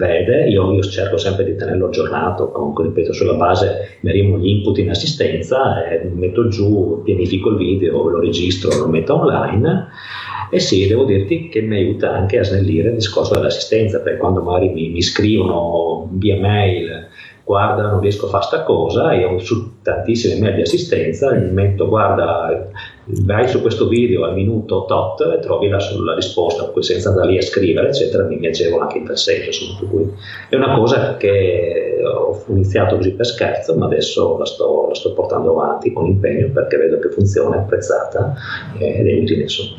vede, io, io, cerco sempre di tenerlo aggiornato, comunque ripeto sulla base mi arrivano gli input in assistenza, eh, metto giù, pianifico il video, lo registro, lo metto online e sì, devo dirti che mi aiuta anche a snellire il discorso dell'assistenza, perché quando magari mi, mi scrivono via mail guarda non riesco a fare sta cosa, io su tantissime mail di assistenza, metto guarda vai su questo video al minuto tot e trovi la, la risposta, poi senza andare lì a scrivere eccetera, mi agevola anche in senso, insomma, è una cosa che ho iniziato così per scherzo, ma adesso la sto, la sto portando avanti con impegno perché vedo che funziona, è apprezzata ed è utile insomma.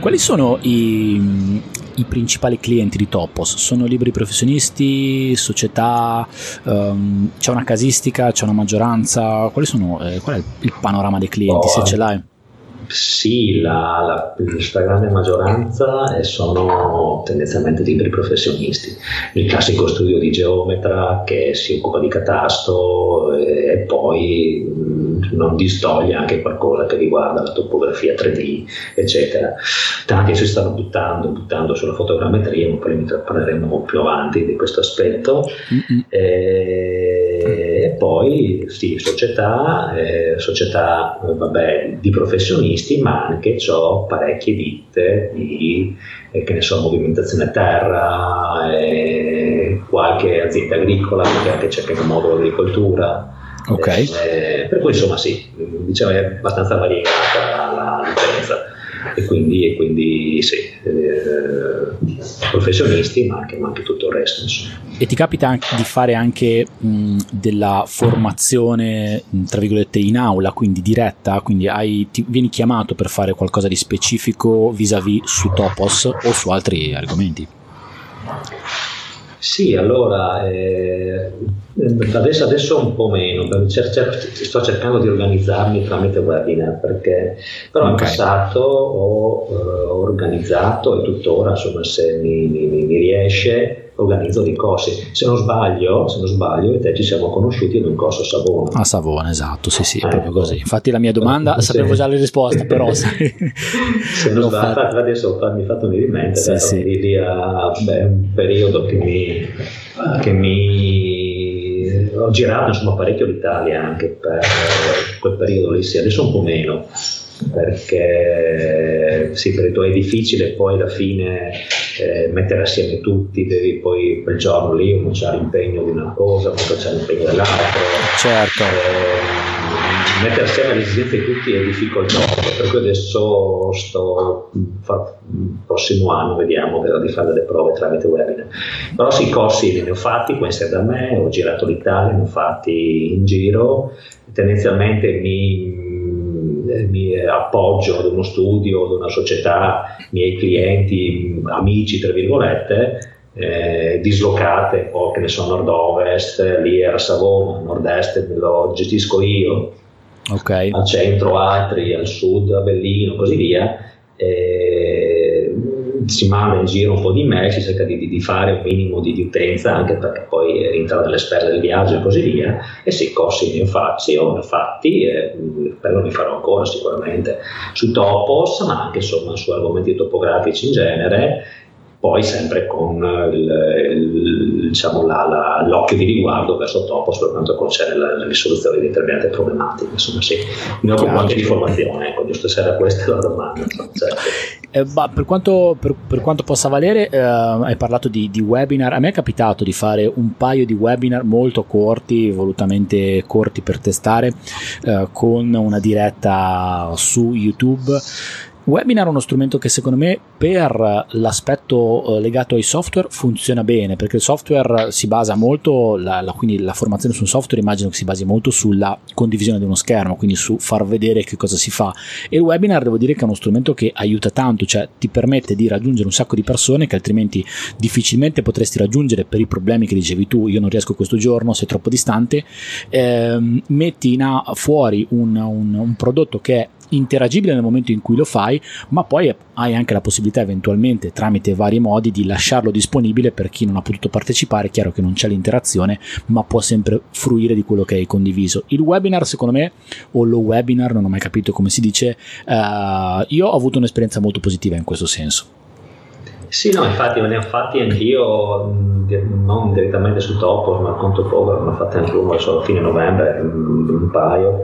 Quali sono i, i principali clienti di Topos? Sono liberi professionisti, società, um, c'è una casistica, c'è una maggioranza? Quali sono, eh, qual è il panorama dei clienti, oh, se ce l'hai?
Sì, la, la, stragrande maggioranza sono tendenzialmente liberi professionisti. Il classico studio di geometra che si occupa di catasto eh, e poi mh, non distoglie anche qualcosa che riguarda la topografia 3D, eccetera. Tanti si stanno buttando, buttando sulla fotogrammetria, ma poi ne parleremo più avanti di questo aspetto. Mm-hmm. E poi sì, società, eh, società vabbè, di professionisti ma anche ho parecchie ditte di eh, che ne so, movimentazione terra, eh, qualche azienda agricola che anche cerca un modo agricoltura.
Okay.
Eh, per cui insomma sì, diciamo è abbastanza variegata la licenza e quindi, e quindi sì, eh, professionisti ma anche, ma anche, tutto il resto. Insomma.
E ti capita anche di fare anche mh, della formazione, tra virgolette, in aula, quindi diretta, quindi hai, ti, vieni chiamato per fare qualcosa di specifico vis-à-vis su Topos o su altri argomenti?
Sì, allora eh, adesso, adesso, un po' meno, cer- cer- sto cercando di organizzarmi tramite webinar perché però okay. in passato ho eh, organizzato e tuttora insomma se mi, mi, mi riesce organizzo dei corsi. Se non sbaglio, se non sbaglio, e te ci siamo conosciuti in un corso a Savona.
A Savona, esatto, sì, sì, è proprio così. Infatti la mia domanda, sì. sapevo già la risposta, però se,
se non sbaglio, fatto. adesso mi hai fatto venire in mente, sì, sì. lì, a, beh, un periodo che mi, che mi ho girato insomma parecchio l'Italia anche per quel periodo lì, sì, adesso un po' meno perché sì, credo è difficile poi alla fine eh, mettere assieme tutti, devi poi quel giorno lì uno c'ha l'impegno di una cosa, poi c'è l'impegno dell'altra.
Certo.
Eh, mettere assieme le esigenze di tutti è difficoltoso, per cui adesso sto, il prossimo anno vediamo di fare delle prove tramite webinar. Però sì, i corsi ne ho fatti, qua in da me, ho girato l'Italia, ne ho fatti in giro, tendenzialmente mi mi appoggio ad uno studio, ad una società, miei clienti, amici, tra virgolette, eh, dislocate, poi che ne so, nord-ovest, lì era Savona, nord-est lo gestisco io, okay. al centro altri, al sud Avellino, così via. Eh, si manda in giro un po' di mail, si cerca di, di fare un minimo di, di, utenza anche perché poi rientra nelle sfere del viaggio e così via e se i corsi ne ho fatti ne ho fatti e quello li farò ancora sicuramente su Topos ma anche insomma su argomenti topografici in genere poi sempre con il, il, diciamo, la, la, l'occhio di riguardo verso Topos per quanto concerne la, la risoluzione di determinate problematiche. Insomma, sì, mi occupo anche di formazione, ecco, giusto se era questa la domanda. Certo.
Eh, per, quanto, per, per, quanto, possa valere, eh, hai parlato di, di, webinar. A me è capitato di fare un paio di webinar molto corti, volutamente corti per testare, eh, con una diretta su YouTube Webinar è uno strumento che secondo me per l'aspetto eh, legato ai software funziona bene perché il software si basa molto, la, la, quindi la formazione sul software immagino che si basi molto sulla condivisione di uno schermo, quindi su far vedere che cosa si fa. E il webinar devo dire che è uno strumento che aiuta tanto, cioè ti permette di raggiungere un sacco di persone che altrimenti difficilmente potresti raggiungere per i problemi che dicevi tu, io non riesco questo giorno, sei troppo distante, eh, metti in a, fuori un, un, un prodotto che è interagibile nel momento in cui lo fai, ma poi hai anche la possibilità eventualmente tramite vari modi di lasciarlo disponibile per chi non ha potuto partecipare, chiaro che non c'è l'interazione, ma può sempre fruire di quello che hai condiviso. Il webinar secondo me, o lo webinar, non ho mai capito come si dice, uh, io ho avuto un'esperienza molto positiva in questo senso.
Sì, no, infatti ne ho fatti anch'io, non direttamente su Topo, ma a conto povero, ne ho fatti anche uno a fine novembre, un paio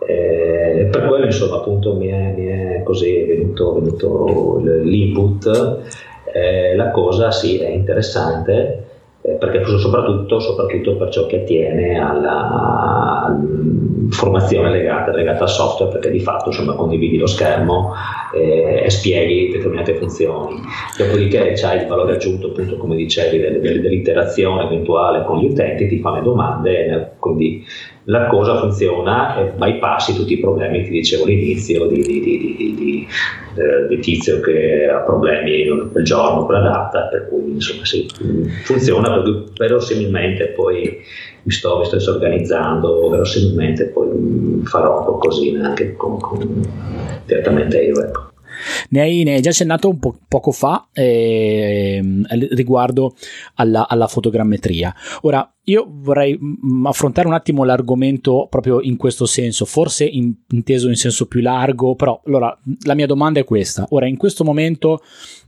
eh, per quello insomma appunto mi è, mi è così venuto, venuto l'input, eh, la cosa sì è interessante eh, perché soprattutto, soprattutto, per ciò che attiene alla, formazione legata, legata, al software perché di fatto insomma, condividi lo schermo eh, e spieghi determinate funzioni. Dopodiché c'hai il valore aggiunto appunto come dicevi dell'interazione eventuale con gli utenti ti fanno le domande quindi la cosa funziona e bypassi tutti i problemi che dicevo all'inizio di, di, di, di eh, tizio che ha problemi quel giorno, quella data, per cui insomma sì, funziona, verosimilmente poi mi sto, mi sto organizzando, verosimilmente poi farò così anche con, con, direttamente io. Ecco.
Ne hai, ne hai, già accennato un po' poco fa eh, riguardo alla, alla, fotogrammetria. Ora, io vorrei affrontare un attimo l'argomento proprio in questo senso, forse in, inteso in senso più largo, però allora la mia domanda è questa. Ora, in questo momento,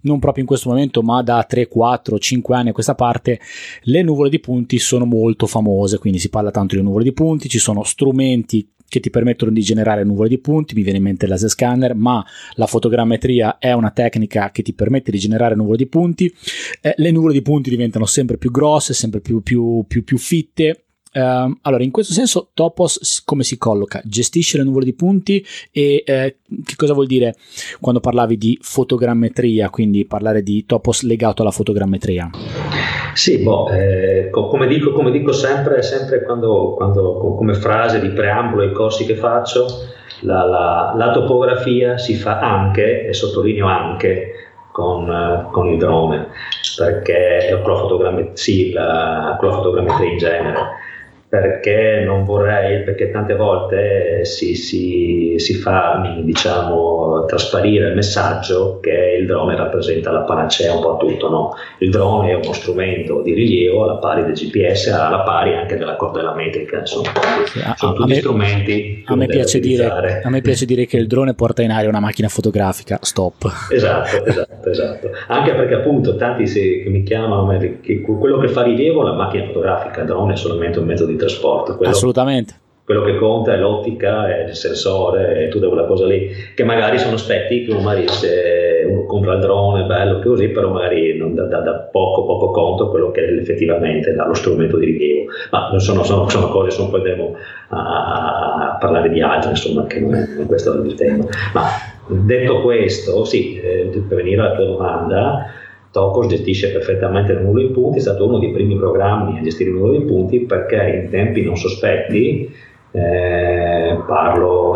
non proprio in questo momento, ma da 3, 4, 5 anni a questa parte, le nuvole di punti sono molto famose, quindi si parla tanto di nuvole di punti, ci sono strumenti che ti permettono di generare nuvole di punti, mi viene in mente il laser scanner, ma la fotogrammetria è una tecnica che ti permette di generare nuvole di punti. Eh, le nuvole di punti diventano sempre più grosse, sempre più, più, più, più fitte. Uh, allora, in questo senso, Topos come si colloca? Gestisce le nuvole di punti e eh, che cosa vuol dire quando parlavi di fotogrammetria, quindi parlare di Topos legato alla fotogrammetria?
Sì, boh, eh, come, dico, come, dico, sempre, sempre quando, quando, come frase di preambolo ai corsi che faccio, la, la, la topografia si fa anche, e sottolineo anche, con, con il drone, perché con la fotogrammetria, sì, la, la fotogrammetria in genere perché non vorrei, perché tante volte si, si, si, fa diciamo, trasparire il messaggio che il drone rappresenta la panacea un po' a tutto. No? Il drone è uno strumento di rilievo alla pari del GPS, alla pari anche della cordella metrica. Insomma, sono tutti me, strumenti.
A me, dire, a me, piace dire, che il drone porta in aria una macchina fotografica. Stop.
Esatto, esatto, esatto. Anche perché appunto tanti si, mi chiamano, quello che fa rilievo è la macchina fotografica, il drone è solamente un mezzo di trasporto.
Quello, Assolutamente.
Quello che conta è l'ottica, è il sensore e tutta quella cosa lì, che magari sono aspetti che magari se uno compra il drone, bello così, però magari non dà, dà, dà poco, poco conto quello che è effettivamente lo strumento di rilievo. Ma sono, sono, sono cose, sono, poi andiamo a, a, parlare di altro, insomma, che non è, non è questo il tema. Ma detto questo, sì, eh, per venire alla tua domanda, Topos gestisce perfettamente il numero di punti, è stato uno dei primi programmi a gestire il numero di punti perché in tempi non sospetti, eh, parlo,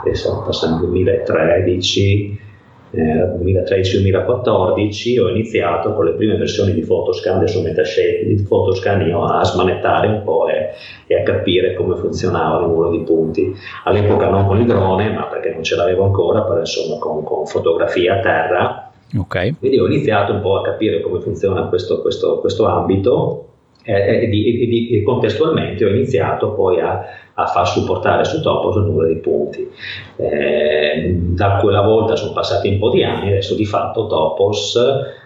adesso passando 2013, eh, 2013-2014 ho iniziato con le prime versioni di Photoscan, adesso Metashape, di Photoscan io a smanettare un po' e, e, a capire come funzionava il numero di punti. All'epoca non con il drone, ma perché non ce l'avevo ancora, però insomma con, con fotografia a terra
Okay.
Quindi ho iniziato un po' a capire come funziona questo, questo, questo ambito eh, e, di, e, contestualmente ho iniziato poi a, a far supportare su Topos il numero di punti. Eh, da quella volta sono passati un po' di anni, adesso di fatto Topos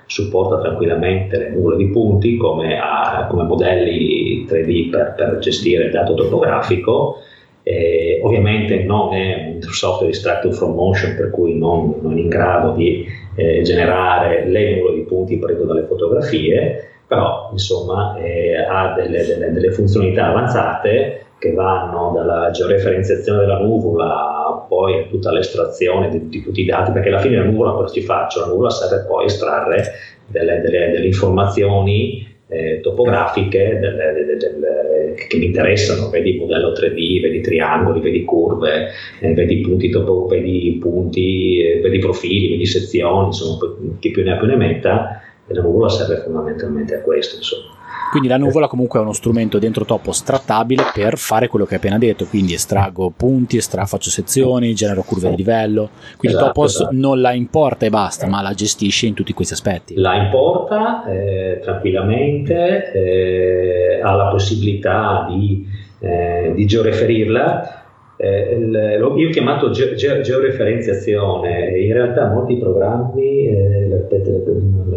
supporta tranquillamente le nuvole di punti come, a, come modelli 3D per, per, gestire il dato topografico. Eh, ovviamente non è un software extracted from motion per cui non, non è in grado di eh, generare le nuvole di punti partendo dalle fotografie, però insomma eh, ha delle, delle, delle, funzionalità avanzate che vanno dalla georeferenziazione della nuvola poi a tutta l'estrazione di, di, tutti i dati, perché alla fine la nuvola cosa ci faccio? La nuvola serve poi a estrarre delle, delle informazioni eh, topografiche delle, delle, delle, che mi interessano, vedi modello 3D, vedi triangoli, vedi curve, eh, vedi punti, topo, vedi, punti eh, vedi profili, vedi sezioni, insomma, chi più ne ha più ne metta, e la nuvola serve fondamentalmente a questo. Insomma.
Quindi la nuvola comunque è uno strumento dentro Topos trattabile per fare quello che hai appena detto, quindi estraggo punti, estra- faccio sezioni, genero curve di livello, quindi esatto, Topos esatto. non la importa e basta, ma la gestisce in tutti questi aspetti.
La importa eh, tranquillamente, eh, ha la possibilità di, eh, di georeferirla, eh, io ho chiamato ge- ge- georeferenziazione, in realtà molti programmi, eh, la,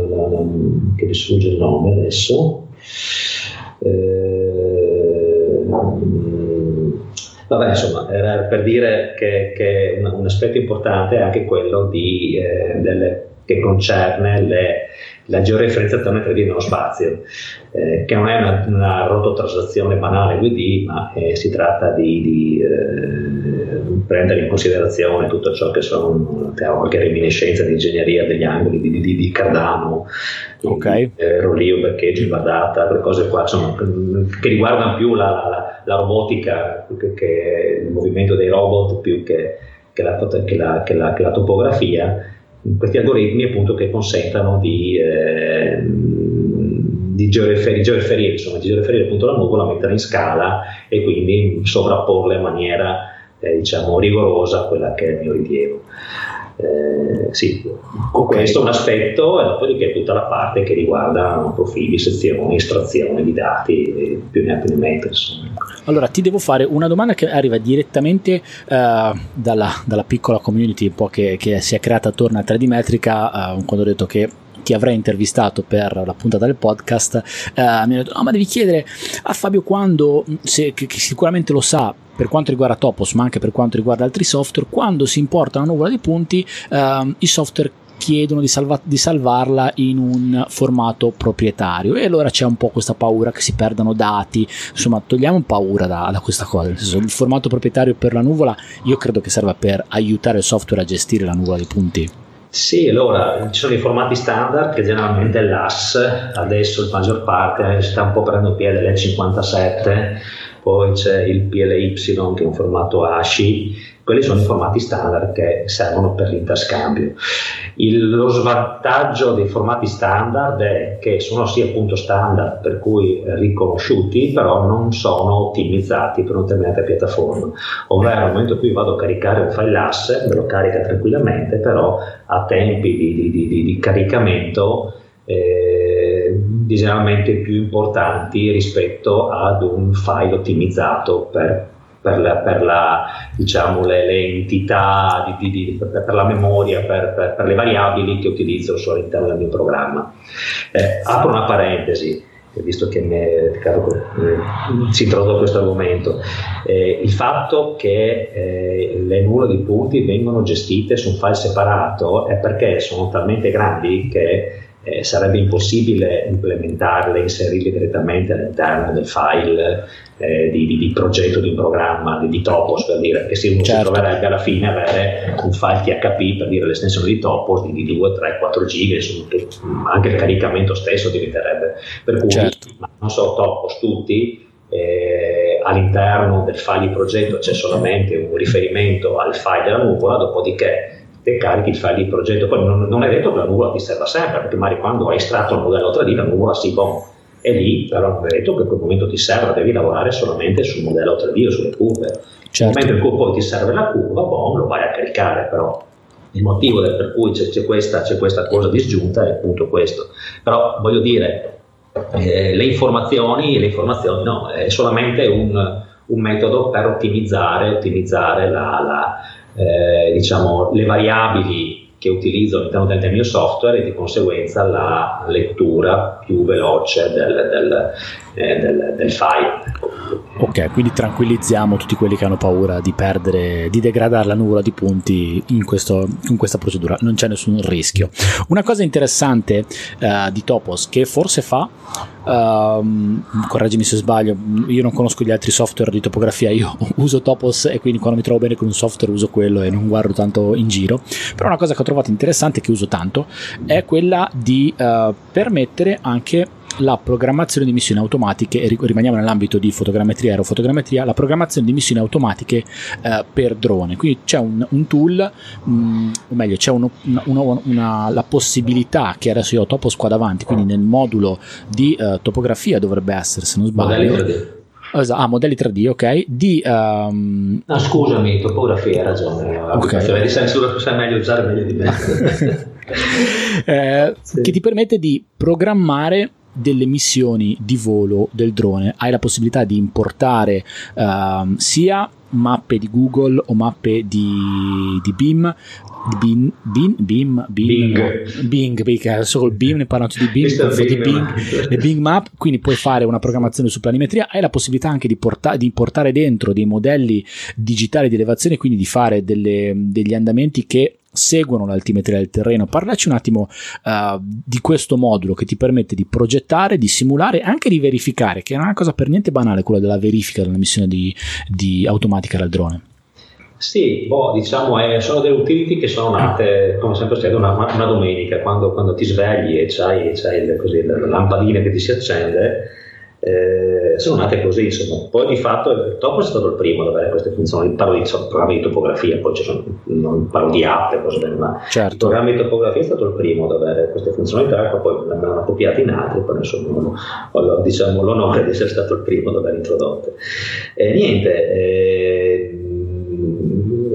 la, la, che mi sfugge il nome adesso, eh, vabbè, insomma, era per dire che, che un, un, aspetto importante è anche quello di, eh, delle, che concerne le, la georeferenziazione 3D nello spazio, eh, che non è una, una rototranslazione banale 2D, ma eh, si tratta di, di eh, prendere in considerazione tutto ciò che sono qualche reminiscenza di ingegneria degli angoli di, di, di Cardano,
okay.
eh, Rolio, Beccheggio, Badata, quelle cose qua insomma, che riguardano più la, la, la robotica, che, che il movimento dei robot più che, che, la, che, la, che la, topografia, questi algoritmi appunto che consentano di, eh, di georeferire, georeferire, insomma, di georeferire appunto la nuvola, metterla in scala e quindi sovrapporla in maniera eh, diciamo rigorosa a quella che è il mio rilievo. Eh, sì, okay. questo è un aspetto e dopodiché tutta la parte che riguarda profili, sezioni, estrazione di dati, più ne ha più ne mette.
Allora ti devo fare una domanda che arriva direttamente uh, dalla, dalla, piccola community un po' che, che, si è creata attorno a 3D Metrica uh, quando ho detto che ti avrei intervistato per la puntata del podcast, uh, mi hanno detto: No, ma devi chiedere a Fabio quando, se, che, che sicuramente lo sa, per quanto riguarda Topos, ma anche per quanto riguarda altri software, quando si importa una nuvola di punti, ehm, i software chiedono di, salva- di, salvarla in un formato proprietario. E allora c'è un po' questa paura che si perdano dati. Insomma togliamo paura da, da questa cosa. Nel senso, il formato proprietario per la nuvola io credo che serva per aiutare il software a gestire la nuvola di punti
sì, allora ci sono i formati standard che generalmente l'AS, adesso il maggior parte sta un po' prendendo piede l'E57 poi c'è il PLY che è un formato ASCII, quelli sono i formati standard che servono per l'interscambio. Il, lo svantaggio dei formati standard è che sono sì appunto standard, per cui riconosciuti, però non sono ottimizzati per una determinata piattaforma. Ovvero nel momento in cui vado a caricare un file AS, me lo carica tranquillamente, però a tempi di, di, di, di caricamento eh, generalmente più importanti rispetto ad un file ottimizzato per, per, la, per la, diciamo, le, le, entità, di, di, per, per, la memoria, per, le variabili che utilizzo all'interno del mio programma. Eh, apro una parentesi visto che mi è, eh, si introduce questo argomento, eh, il fatto che eh, le nuvole di punti vengono gestite su un file separato è perché sono talmente grandi che eh, sarebbe impossibile implementarle, inserirle direttamente all'interno del file eh, di, di, di, progetto di un programma di, di Topos per dire che se uno certo. si troverebbe alla fine avere un file THP per dire l'estensione di Topos di, di 2, 3, 4 giga anche il caricamento stesso diventerebbe per cui certo. non so Topos tutti eh, all'interno del file di progetto c'è solamente un riferimento al file della nuvola dopodiché te carichi il file di progetto. Poi non, non, è detto che la nuvola ti serva sempre, perché magari quando hai estratto il modello 3D la nuvola si bon, è lì, però non è detto che in quel momento ti serva, devi lavorare solamente sul modello 3D o sulle curve. Certo. Cui poi ti serve la curva, bon, lo vai a caricare, però il motivo per cui c'è, c'è, questa, c'è questa cosa disgiunta è appunto questo. Però voglio dire, eh, le informazioni, le informazioni no, è solamente un, un metodo per ottimizzare, ottimizzare la, la eh, diciamo, le variabili che utilizzo all'interno del mio software e di conseguenza la lettura più veloce del, del, eh, del, del file.
Ok, quindi tranquillizziamo tutti quelli che hanno paura di perdere, di degradare la nuvola di punti in, questo, in questa procedura, non c'è nessun rischio. Una cosa interessante uh, di Topos che forse fa, uh, correggimi se sbaglio, io non conosco gli altri software di topografia, io uso Topos e quindi quando mi trovo bene con un software uso quello e non guardo tanto in giro, però una cosa che ho trovato interessante che uso tanto è quella di uh, permettere anche la programmazione di missioni automatiche, e rimaniamo nell'ambito di fotogrammetria e aerofotogrammetria, la programmazione di missioni automatiche eh, per drone. Quindi c'è un, un tool, mh, mm, o meglio, c'è uno, una, una, la possibilità che adesso io ho Topos qua davanti, quindi nel modulo di uh, topografia dovrebbe essere, se non sbaglio. Esatto, ah, modelli 3D, ok. Di, um...
No, scusami, topografia, hai ragione. Okay. Vedi, sai, sai meglio usare meglio di me.
eh, sì. Che ti permette di programmare delle missioni di volo del drone. Hai la possibilità di importare uh, sia mappe di Google o mappe di, di Beam Bing, Bing, Bing, Bing, Bing, Bing, Bing adesso col Bing ne parlano di Bing, di Bing, le Bing Map, quindi puoi fare una programmazione su planimetria, hai la possibilità anche di, porta- di importare dentro dei modelli digitali di elevazione, quindi di fare delle, degli andamenti che seguono l'altimetria del terreno. Parlaci un attimo uh, di questo modulo che ti permette di progettare, di simulare e anche di verificare, che è una cosa per niente banale quella della verifica della missione di, di automatica del drone.
Sì, boh, diciamo, eh, sono delle utility che sono nate, come sempre succede, una, una domenica, quando, quando, ti svegli e c'hai, la lampadina che ti si accende, eh, sono nate così, insomma. Poi di fatto il Topo è stato il primo ad avere queste funzioni, parlo di programmi di topografia, poi ci sono, non parlo di app e cose bene, ma certo. il programma di topografia è stato il primo ad avere queste funzionalità, poi l'hanno copiate in altri, poi insomma ho diciamo, l'onore di essere stato il primo ad aver introdotte. E niente, eh,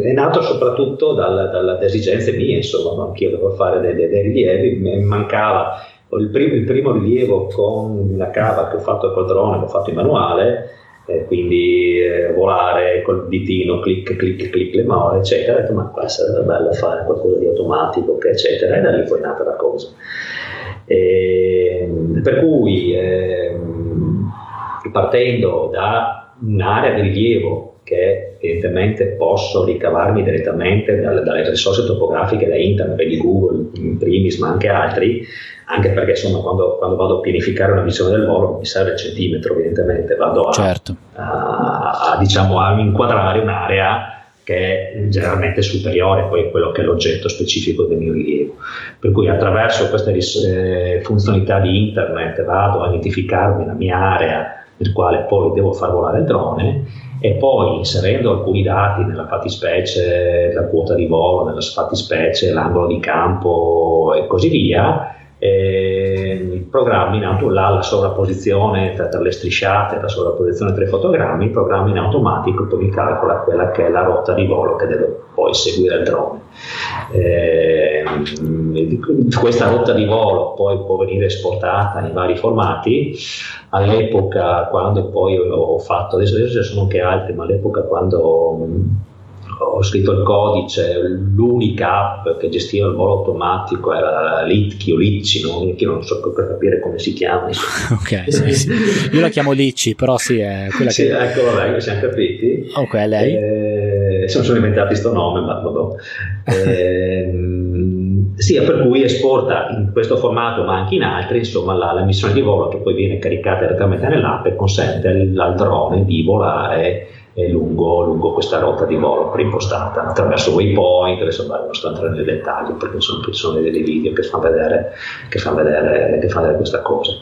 è nato soprattutto dalla, dalle esigenze mie, insomma, anch'io devo fare dei, dei rilievi, mi mancava il primo, il primo, rilievo con la cava che ho fatto col drone, che ho fatto in manuale, eh, quindi eh, volare col ditino, clic, clic, clic, le more, eccetera, ho detto ma qua sarebbe bello fare qualcosa di automatico, eccetera, e da lì poi è nata la cosa. E, per cui eh, partendo da un'area di rilievo che evidentemente posso ricavarmi direttamente dalle, dalle risorse topografiche da internet, di Google in primis, ma anche altri, anche perché insomma quando, quando, vado a pianificare una visione del volo mi serve il centimetro evidentemente, vado a,
certo.
a, a, diciamo, a inquadrare un'area che è generalmente superiore poi a quello che è l'oggetto specifico del mio rilievo. Per cui attraverso queste eh, funzionalità di internet vado a identificarmi la mia area nel quale poi devo far volare il drone e poi inserendo alcuni dati nella fattispecie, la quota di volo, nella fattispecie, l'angolo di campo e così via, eh, programmi in auto, la, la sovrapposizione tra, tra, le strisciate, la sovrapposizione tra i fotogrammi, il programma in automatico poi mi calcola quella che è la rotta di volo che deve poi seguire il drone. Eh, questa rotta di volo poi può venire esportata in vari formati. All'epoca, quando poi ho fatto, adesso, adesso ci sono anche altri, ma all'epoca quando ho scritto il codice, l'unica app che gestiva il volo automatico era Litchi o Licci, non, io non so per capire come si chiama.
ok, sì, sì. Io la chiamo Licci, però sì, è quella
sì,
che...
Ecco, vabbè, siamo capiti.
Ok, lei.
Eh, se non sono inventati sto nome, ma vabbè. Eh, sì, per cui esporta in questo formato, ma anche in altri, insomma, la, la missione di volo che poi viene caricata direttamente nell'app e consente al drone di volare lungo, lungo, questa rotta di volo preimpostata attraverso waypoint, adesso non sto entrando nei dettagli perché sono, sono dei video che fanno vedere, fanno vedere, fanno vedere questa cosa.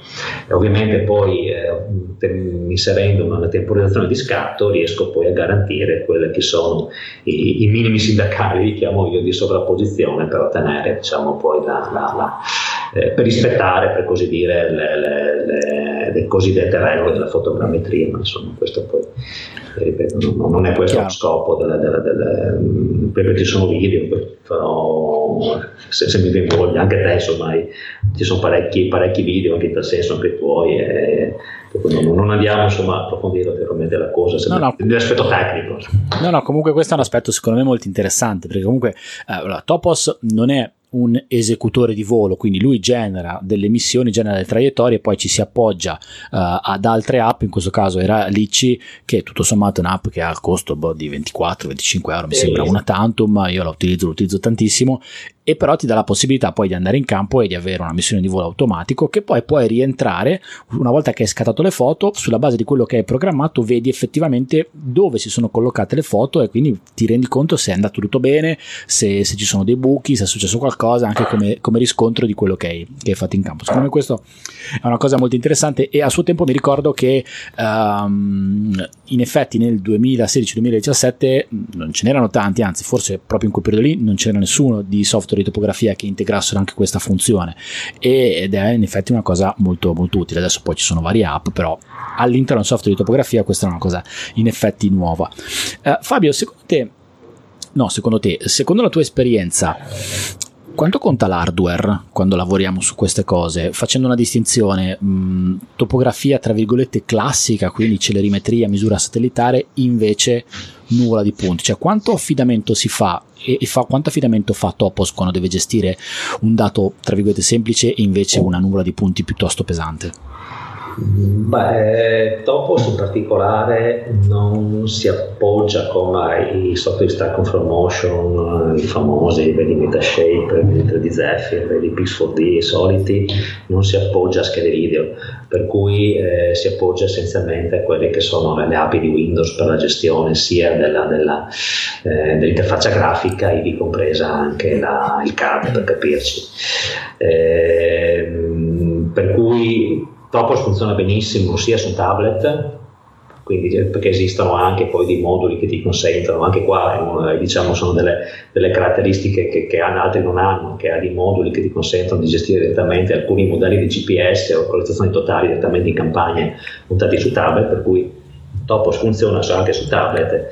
E ovviamente poi eh, inserendo una temporizzazione di scatto riesco poi a garantire quelli che sono i, i minimi sindacali, li chiamo io, di sovrapposizione per ottenere diciamo poi la, la, la eh, per rispettare per così dire le, le, le, le cosiddette regole della fotogrammetria, ma insomma questo poi ripeto, non, non, è questo Chiaro. lo scopo delle, delle, delle, perché ci sono video, però se, se mi viene voglia, anche te insomma ci sono parecchi, parecchi video anche in tal senso, anche tuoi e, non, non, andiamo insomma a approfondire veramente la cosa no, no. l'aspetto tecnico
no no comunque questo è un aspetto secondo me molto interessante perché comunque eh, Topos non è un esecutore di volo, quindi lui genera delle missioni, genera delle traiettorie e poi ci si appoggia uh, ad altre app, in questo caso era Licci, che tutto sommato è un'app che ha il costo boh, di 24-25 euro, mi sembra una tantum, io la utilizzo, la utilizzo tantissimo e però ti dà la possibilità poi di andare in campo e di avere una missione di volo automatico che poi puoi rientrare una volta che hai scattato le foto sulla base di quello che hai programmato vedi effettivamente dove si sono collocate le foto e quindi ti rendi conto se è andato tutto bene se, se ci sono dei buchi se è successo qualcosa anche come, come riscontro di quello che hai, che hai, fatto in campo. Secondo me questo è una cosa molto interessante e a suo tempo mi ricordo che um, in effetti nel 2016-2017 non ce n'erano tanti anzi forse proprio in quel periodo lì non c'era nessuno di software di topografia che integrassero anche questa funzione. Ed è in effetti una cosa molto molto utile. Adesso poi ci sono varie app però all'interno del software di topografia questa è una cosa in effetti nuova. Uh, Fabio secondo te no secondo te secondo la tua esperienza quanto conta l'hardware quando lavoriamo su queste cose? Facendo una distinzione, mh, topografia tra virgolette classica, quindi celerimetria, misura satellitare, invece nuvola di punti. Cioè quanto affidamento si fa e, e fa, quanto affidamento fa Topos quando deve gestire un dato tra virgolette semplice e invece una nuvola di punti piuttosto pesante?
Beh, Topos in particolare non si appoggia come i software Stack from Motion, i famosi, vedi Metashape, vedi 3D Zephyr, vedi Pix4D, i soliti, non si appoggia a schede video, per cui eh, si appoggia essenzialmente a quelle che sono le API di Windows per la gestione sia della, della, eh, dell'interfaccia grafica, ivi compresa anche la, il CAD per capirci. Eh, per cui Topos funziona benissimo sia su tablet quindi eh, perché esistono anche poi dei moduli che ti consentono, anche qua eh, diciamo sono delle, delle caratteristiche che, che, altri non hanno, che ha dei moduli che ti consentono di gestire direttamente alcuni modelli di GPS o collezioni totali direttamente in campagne montati su tablet, per cui Topos funziona anche su tablet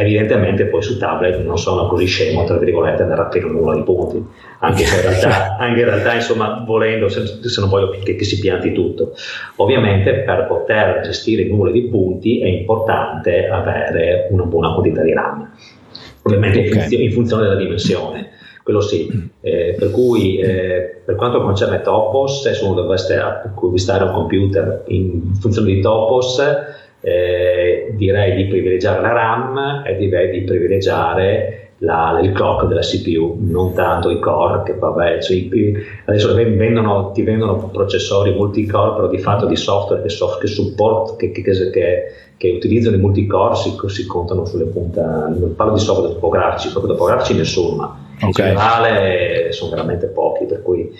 Evidentemente poi su tablet non sono così scemo, tra virgolette, da rapire un numero di punti, anche se in realtà, anche in realtà insomma, volendo, se, se non voglio che, che, si pianti tutto. Ovviamente per poter gestire il numero di punti è importante avere una buona quantità di RAM, ovviamente okay. in, funzione, in, funzione della dimensione quello sì. Eh, per cui eh, per quanto concerne Topos, se uno dovesse acquistare un computer in funzione di Topos, eh, direi di privilegiare la RAM e direi di privilegiare la, il clock della CPU, non tanto i core, che vabbè, cioè, adesso vendono, ti vendono processori multicore, però di fatto di software che, soft, che support, che, che, che, che utilizzano i multicore si, si, contano sulle punte, non parlo di software topografici, proprio topografici nessuno, ma okay. in generale sono veramente pochi, per cui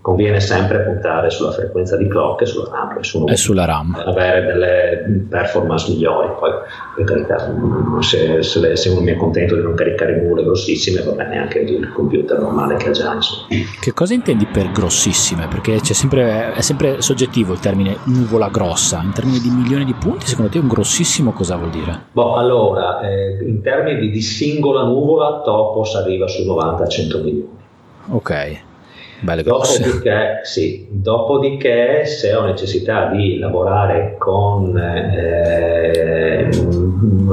conviene sempre puntare sulla frequenza di clock e sulla RAM
e, su, e sulla RAM
avere delle performance migliori poi per carità se, se, le, se uno mi è contento di non caricare nuvole grossissime va bene anche il computer normale che ha già insomma.
che cosa intendi per grossissime? perché sempre, è sempre soggettivo il termine nuvola grossa in termini di milioni di punti secondo te un grossissimo cosa vuol dire?
Boh, allora eh, in termini di, di singola nuvola Topos arriva su 90-100 milioni
ok Belle
dopodiché, sì, dopodiché, se ho necessità di lavorare con eh,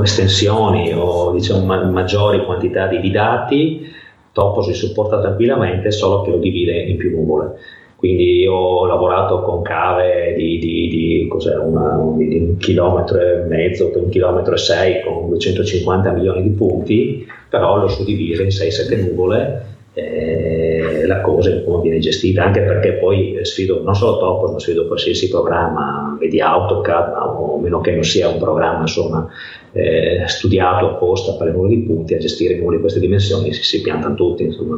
estensioni o diciamo, ma- maggiori quantità di, dati, Topo si supporta tranquillamente, solo che lo divide in più nuvole. Quindi io ho lavorato con cave di, di, di, una, di un chilometro e mezzo, un chilometro e sei con 250 milioni di punti, però lo suddiviso in 6-7 nuvole eh, la cosa e come viene gestita, anche perché poi sfido non solo Topos, ma sfido qualsiasi programma, vedi AutoCAD, o meno che non sia un programma insomma, eh, studiato apposta per i numeri di punti, a gestire i numeri di queste dimensioni si, si piantano tutti, insomma,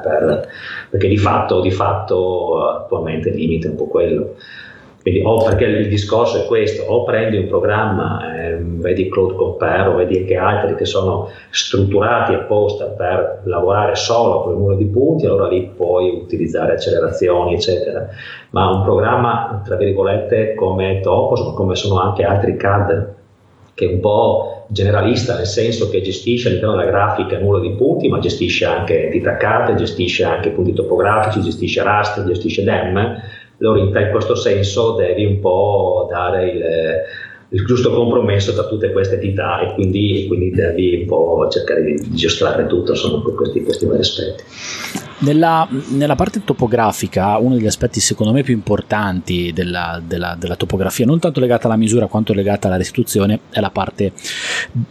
per, perché di fatto, di fatto attualmente il limite è un po' quello. Quindi, o perché il discorso è questo, o prendi un programma, eh, vedi Cloud Compare o vedi anche altri che sono strutturati apposta per lavorare solo con il numero di punti, allora lì puoi utilizzare accelerazioni, eccetera. Ma un programma, tra virgolette, come Topos, ma come sono anche altri CAD, che è un po' generalista, nel senso che gestisce all'interno della grafica il numero di punti, ma gestisce anche entità CAD, gestisce anche punti topografici, gestisce raster, gestisce DEM, allora in questo senso devi un po' dare il, il giusto compromesso tra tutte queste entità e quindi, quindi devi un po' cercare di giostrare tutto con questi, questi vari aspetti.
Nella, nella, parte topografica, uno degli aspetti secondo me più importanti della, della, della, topografia, non tanto legata alla misura quanto legata alla restituzione, è la parte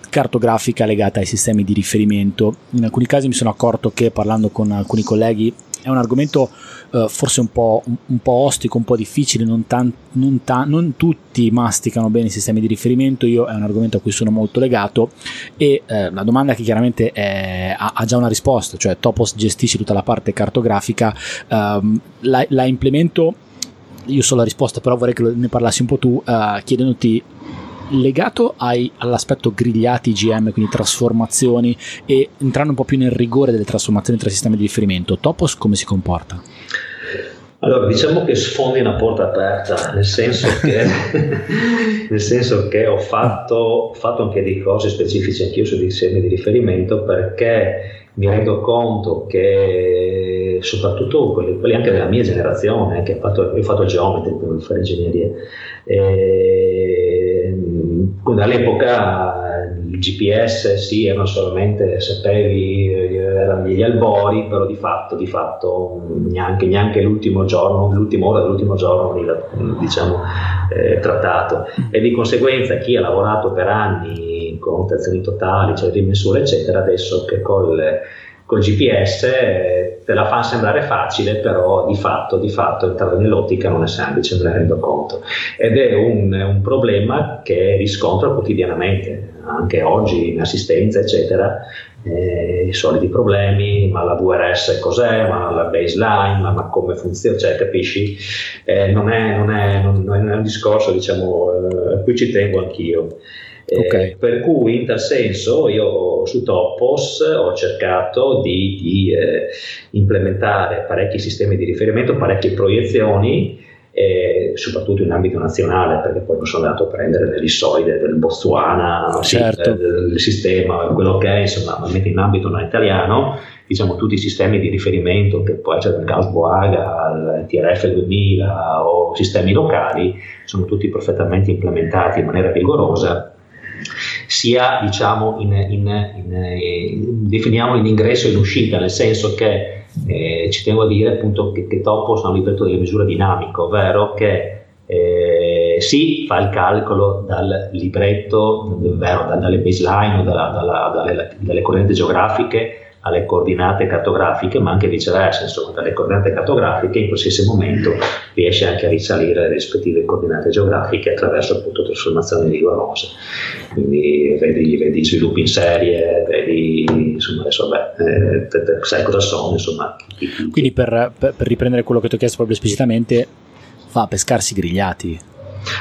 cartografica legata ai sistemi di riferimento. In alcuni casi mi sono accorto che parlando con alcuni colleghi è un argomento uh, forse un po', un, un po', ostico, un po' difficile, non, tan, non, ta, non, tutti masticano bene i sistemi di riferimento, io è un argomento a cui sono molto legato e uh, la domanda che chiaramente è, ha, ha, già una risposta, cioè Topos gestisce tutta la parte cartografica, um, la, la implemento io so la risposta, però vorrei che ne parlassi un po' tu, uh, chiedendoti legato ai, all'aspetto grigliati IGM, quindi trasformazioni e entrando un po' più nel rigore delle trasformazioni tra sistemi di riferimento, Topos come si comporta?
Allora, diciamo che sfondi una porta aperta, nel senso che, nel senso che ho, fatto, ho, fatto, anche dei cose specifici anch'io su dei semi di riferimento perché mi rendo conto che soprattutto quelli, quelli anche della mia generazione, che ha fatto, io ho fatto geometri per fare ingegneria, e, all'epoca il GPS sì, erano solamente, sapevi, erano gli albori, però di fatto, di fatto neanche, neanche l'ultimo giorno, l'ultima ora dell'ultimo giorno diciamo, eh, trattato. E di conseguenza chi ha lavorato per anni con trazioni totali, cioè rimessure, eccetera, adesso che col col GPS te la fa sembrare facile, però di fatto, di fatto entrare nell'ottica non è semplice, me ne rendo conto. Ed è un, un problema che riscontro quotidianamente, anche oggi in assistenza, eccetera, eh, i soliti problemi, ma la VRS cos'è, ma la baseline, ma, ma come funziona, cioè capisci? Eh, non, è, non, è, non, è, un discorso, diciamo, eh, a cui ci tengo anch'io. Eh, okay. per cui in tal senso io su Topos ho cercato di, di eh, implementare parecchi sistemi di riferimento, parecchie proiezioni eh, soprattutto in ambito nazionale, perché poi non sono andato a prendere l'ellissoide del Botswana,
certo.
il, il sistema, quello che è, insomma, in ambito non italiano, diciamo tutti i sistemi di riferimento, che può essere il Gauss Boaga, il TRF 2000 o sistemi locali, sono tutti perfettamente implementati in maniera rigorosa sia diciamo in, in, in, in definiamo in ingresso e in uscita, nel senso che eh, ci tengo a dire appunto che, che ha un libretto delle misure dinamico, ovvero che eh, sì, fa il calcolo dal libretto, ovvero dalle baseline dalla, dalla, dalle, dalle correnti geografiche alle coordinate cartografiche, ma anche viceversa, insomma, dalle coordinate cartografiche in qualsiasi momento riesce anche a risalire le rispettive coordinate geografiche attraverso appunto trasformazioni rigorose. Quindi vedi, vedi sviluppi in serie, vedi, insomma, adesso vabbè, eh, sai cosa sono, insomma.
Quindi per, per riprendere quello che ti ho chiesto proprio esplicitamente, fa pescarsi grigliati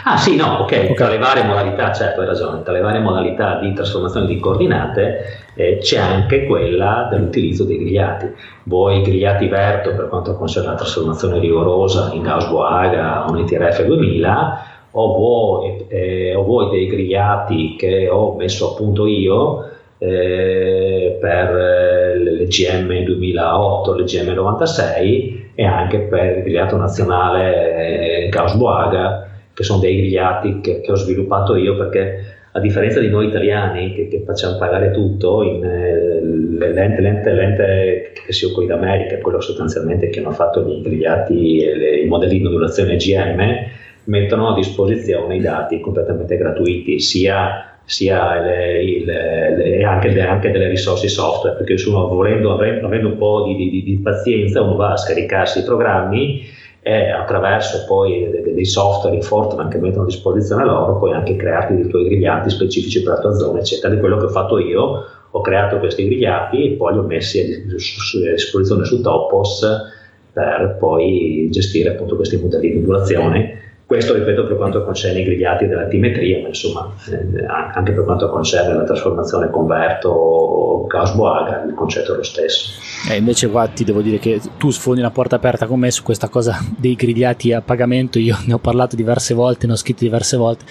Ah sì, no, ok, okay. tra le varie modalità, certo hai ragione, tra le varie modalità di trasformazione di coordinate eh, c'è anche quella dell'utilizzo dei grigliati. Vuoi grigliati verto per quanto concerne la trasformazione rigorosa in Gauss-Boaga o in TRF 2000 o vuoi, eh, o vuoi dei grigliati che ho messo a punto io eh, per eh, le GM 2008, le GM 96 e anche per il grigliato nazionale eh, Gauss-Boaga che sono dei grigliati che, che, ho sviluppato io perché a differenza di noi italiani che, che facciamo pagare tutto, in, eh, l'ente, l'ente, l'ente, che si occupa in America, quello sostanzialmente che hanno fatto gli grigliati e le, i modelli di modulazione GM, mettono a disposizione i dati completamente gratuiti, sia, sia le, le, le, anche, anche, delle risorse software, perché uno volendo, avendo un po' di, di, di pazienza, uno va a scaricarsi i programmi e attraverso poi dei software in Fortran che mettono a disposizione loro puoi anche crearti dei tuoi grigliati specifici per la tua zona eccetera. Di quello che ho fatto io ho creato questi grigliati e poi li ho messi a disposizione su Topos per poi gestire appunto questi modelli di modulazione questo ripeto per quanto concerne i grigliati dell'altimetria, ma insomma eh, anche per quanto concerne la trasformazione converto Gauss-Boaga il concetto è lo stesso.
E invece qua ti devo dire che tu sfondi una porta aperta con me su questa cosa dei grigliati a pagamento, io ne ho parlato diverse volte, ne ho scritto diverse volte,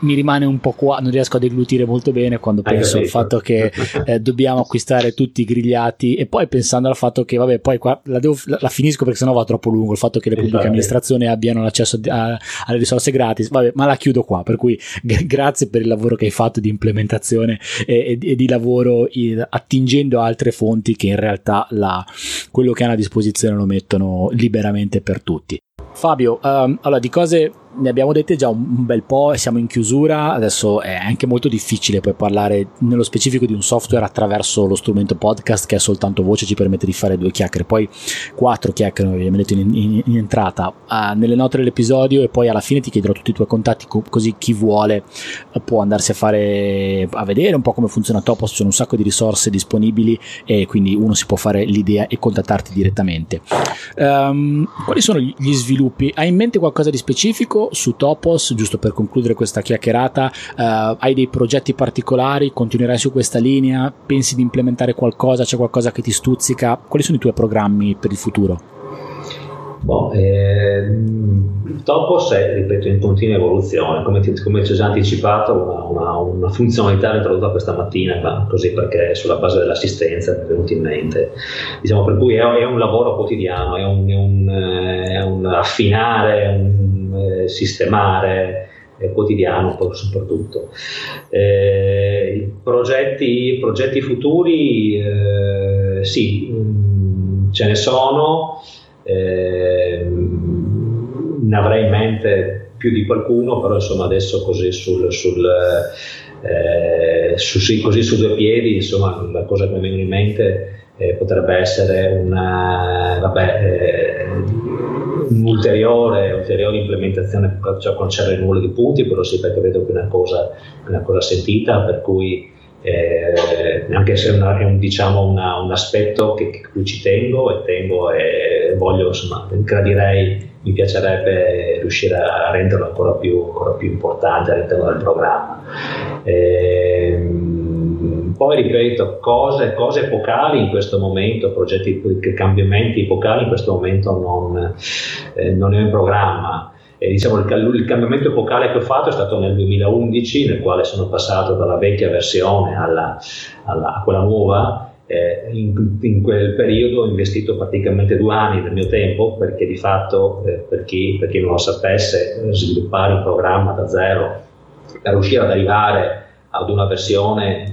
mi rimane un po' qua, non riesco a deglutire molto bene quando penso al fatto che eh, dobbiamo acquistare tutti i grigliati. E poi pensando al fatto che vabbè poi qua la, devo, la, la finisco perché sennò va troppo lungo, il fatto che le pubbliche amministrazioni abbiano l'accesso a alle risorse gratis, vabbè, ma la chiudo qua, per cui g- grazie per il lavoro che hai fatto di implementazione e, e, e di lavoro in, attingendo altre fonti che in realtà la, quello che hanno a disposizione lo mettono liberamente per tutti. Fabio, um, allora di cose ne abbiamo dette già un bel po' e siamo in chiusura, adesso è anche molto difficile poi parlare nello specifico di un software attraverso lo strumento podcast che è soltanto voce, ci permette di fare due chiacchiere, poi quattro chiacchiere detto in, in, in entrata, uh, nelle note dell'episodio e poi alla fine ti chiederò tutti i tuoi contatti co- così chi vuole può andarsi a fare a vedere un po' come funziona Topos, ci sono un sacco di risorse disponibili e quindi uno si può fare l'idea e contattarti direttamente. Um, quali sono gli sviluppi? Hai in mente qualcosa di specifico? Su Topos, giusto per concludere questa chiacchierata, uh, hai dei progetti particolari, continuerai su questa linea, pensi di implementare qualcosa, c'è qualcosa che ti stuzzica, quali sono i tuoi programmi per il futuro?
Boh, eh, Topos è, ripeto, in continua evoluzione, come ti, come ti ho già anticipato, una, una, una funzionalità introdotta questa mattina, ma così perché sulla base dell'assistenza è venuto in mente. Diciamo, per cui è, è un lavoro quotidiano, è un, è un, è un affinare, un eh, sistemare eh, quotidiano soprattutto. Eh, progetti, progetti, futuri eh, sì, mm, ce ne sono, eh, ne avrei in mente più di qualcuno, però insomma adesso così sul, sul eh, su, sì, così su due piedi, insomma la cosa che mi viene in mente eh, potrebbe essere una, vabbè, eh, un'ulteriore, ulteriore implementazione per ciò concerne il numero di punti, però sì perché vedo che è una cosa, una cosa sentita, per cui eh, anche se è un, diciamo una, un, aspetto che, che cui ci tengo e tengo e voglio, insomma, gradirei, mi piacerebbe riuscire a renderlo ancora più, ancora più importante all'interno del programma. Eh, poi ripeto, cose, cose epocali in questo momento, progetti, cambiamenti epocali in questo momento non, eh, non è in programma. E, diciamo, il, il, cambiamento epocale che ho fatto è stato nel 2011, nel quale sono passato dalla vecchia versione alla, alla, a quella nuova. Eh, in, in, quel periodo ho investito praticamente due anni del mio tempo perché di fatto, eh, per, chi, per, chi, non lo sapesse, sviluppare un programma da zero per riuscire ad arrivare ad una versione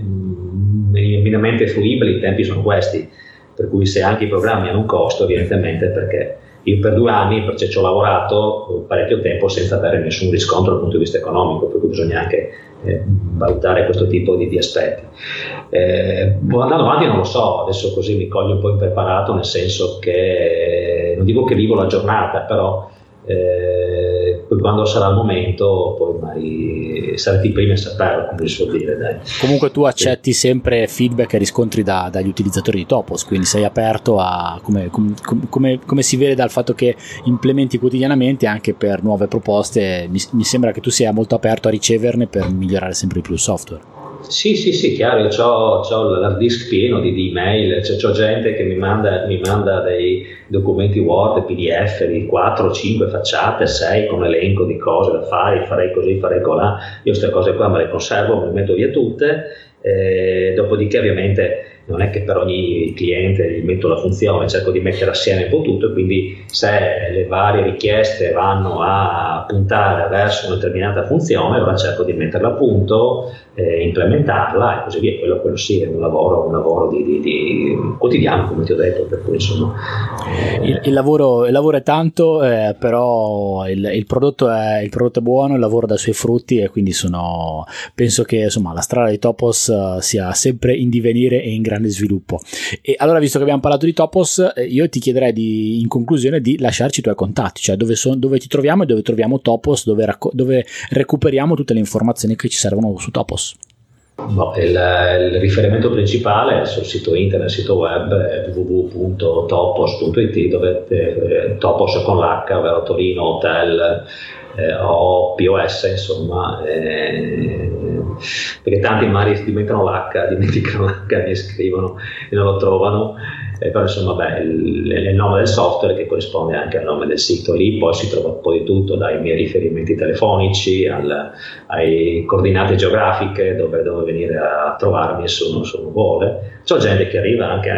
minimamente fruibili, i tempi sono questi, per cui se anche i programmi hanno un costo, evidentemente perché io per due anni perché ci ho lavorato parecchio tempo senza avere nessun riscontro dal punto di vista economico, per cui bisogna anche eh, valutare questo tipo di, di aspetti. Eh, andando avanti non lo so, adesso così mi coglio un po' impreparato, nel senso che non dico che vivo la giornata, però eh, poi quando sarà il momento poi magari sarete i primi a saperlo come si suol dire dai.
comunque tu accetti sì. sempre feedback e riscontri da, dagli utilizzatori di Topos quindi sei aperto a come, come, come, come, si vede dal fatto che implementi quotidianamente anche per nuove proposte mi, mi sembra che tu sia molto aperto a riceverne per migliorare sempre di più il software
sì, sì, sì, chiaro, ho l'hard disk pieno di, di email, cioè, ho gente che mi manda, mi manda, dei documenti Word, PDF di 4, 5 facciate, 6 con elenco di cose da fare, farei così, farei colà, io queste cose qua me le conservo, me le metto via tutte, eh, dopodiché ovviamente non è che per ogni cliente gli metto la funzione, cerco di mettere assieme un po' tutto, quindi se le varie richieste vanno a puntare verso una determinata funzione, allora cerco di metterla a punto, eh, implementarla e così via. Quello, quello sì è un lavoro, un lavoro di, di, di quotidiano, come ti ho detto, cui insomma...
Eh. Il, il, lavoro, il, lavoro, è tanto, eh, però il, prodotto è, il, prodotto è, buono, il lavoro dà i suoi frutti e quindi sono, penso che insomma, la strada di Topos uh, sia sempre in divenire e in grande grande sviluppo. E allora, visto che abbiamo parlato di Topos, eh, io ti chiederei di, in conclusione di lasciarci i tuoi contatti, cioè dove, son, dove ti troviamo e dove troviamo Topos, dove, racco- dove recuperiamo tutte le informazioni che ci servono su Topos.
No, il, il, riferimento principale è sul sito internet, sito web www.topos.it dove eh, Topos con l'H, ovvero Torino Hotel eh, o POS, insomma, eh, perché tanti magari si dimenticano l'H, dimenticano l'H, mi scrivono e non lo trovano eh, però insomma beh, il, il, nome del software che corrisponde anche al nome del sito lì, poi si trova un po' di tutto, dai miei riferimenti telefonici al, ai coordinate geografiche dove, dove, venire a trovarmi se uno, se uno vuole. C'è gente che arriva anche,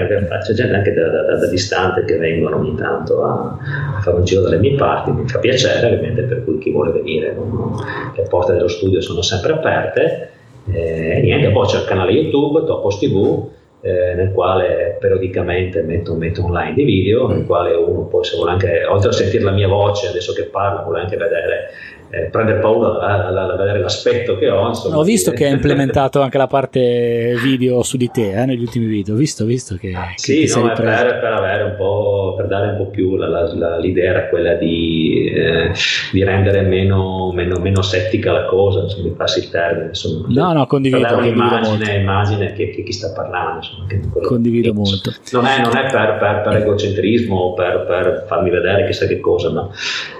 c'è gente anche da, da, da, distante che vengono ogni tanto a, a, fare un giro dalle mie parti, mi fa piacere ovviamente per cui chi vuole venire, no? le porte dello studio sono sempre aperte. Eh, e niente, poi c'è il canale YouTube, Topos TV, eh, nel quale periodicamente metto, metto, online dei video, nel quale uno poi se vuole anche, oltre a sentire la mia voce adesso che parlo, vuole anche vedere eh, prendere paura da, vedere l'aspetto che ho. Insomma,
ho visto che hai implementato anche la parte video su di te eh, negli ultimi video, visto, visto che,
sì, che no, per, per, avere un po', per dare un po' più la, la, la, l'idea era quella di, eh, di rendere meno, meno, meno, settica la cosa, insomma, mi passi il termine. Insomma,
no, no, condivido. Per dare
un'immagine immagine che, che, chi sta parlando. Insomma,
condivido molto.
Non è, non è per, per, per, egocentrismo o per, per farmi vedere chissà che cosa, ma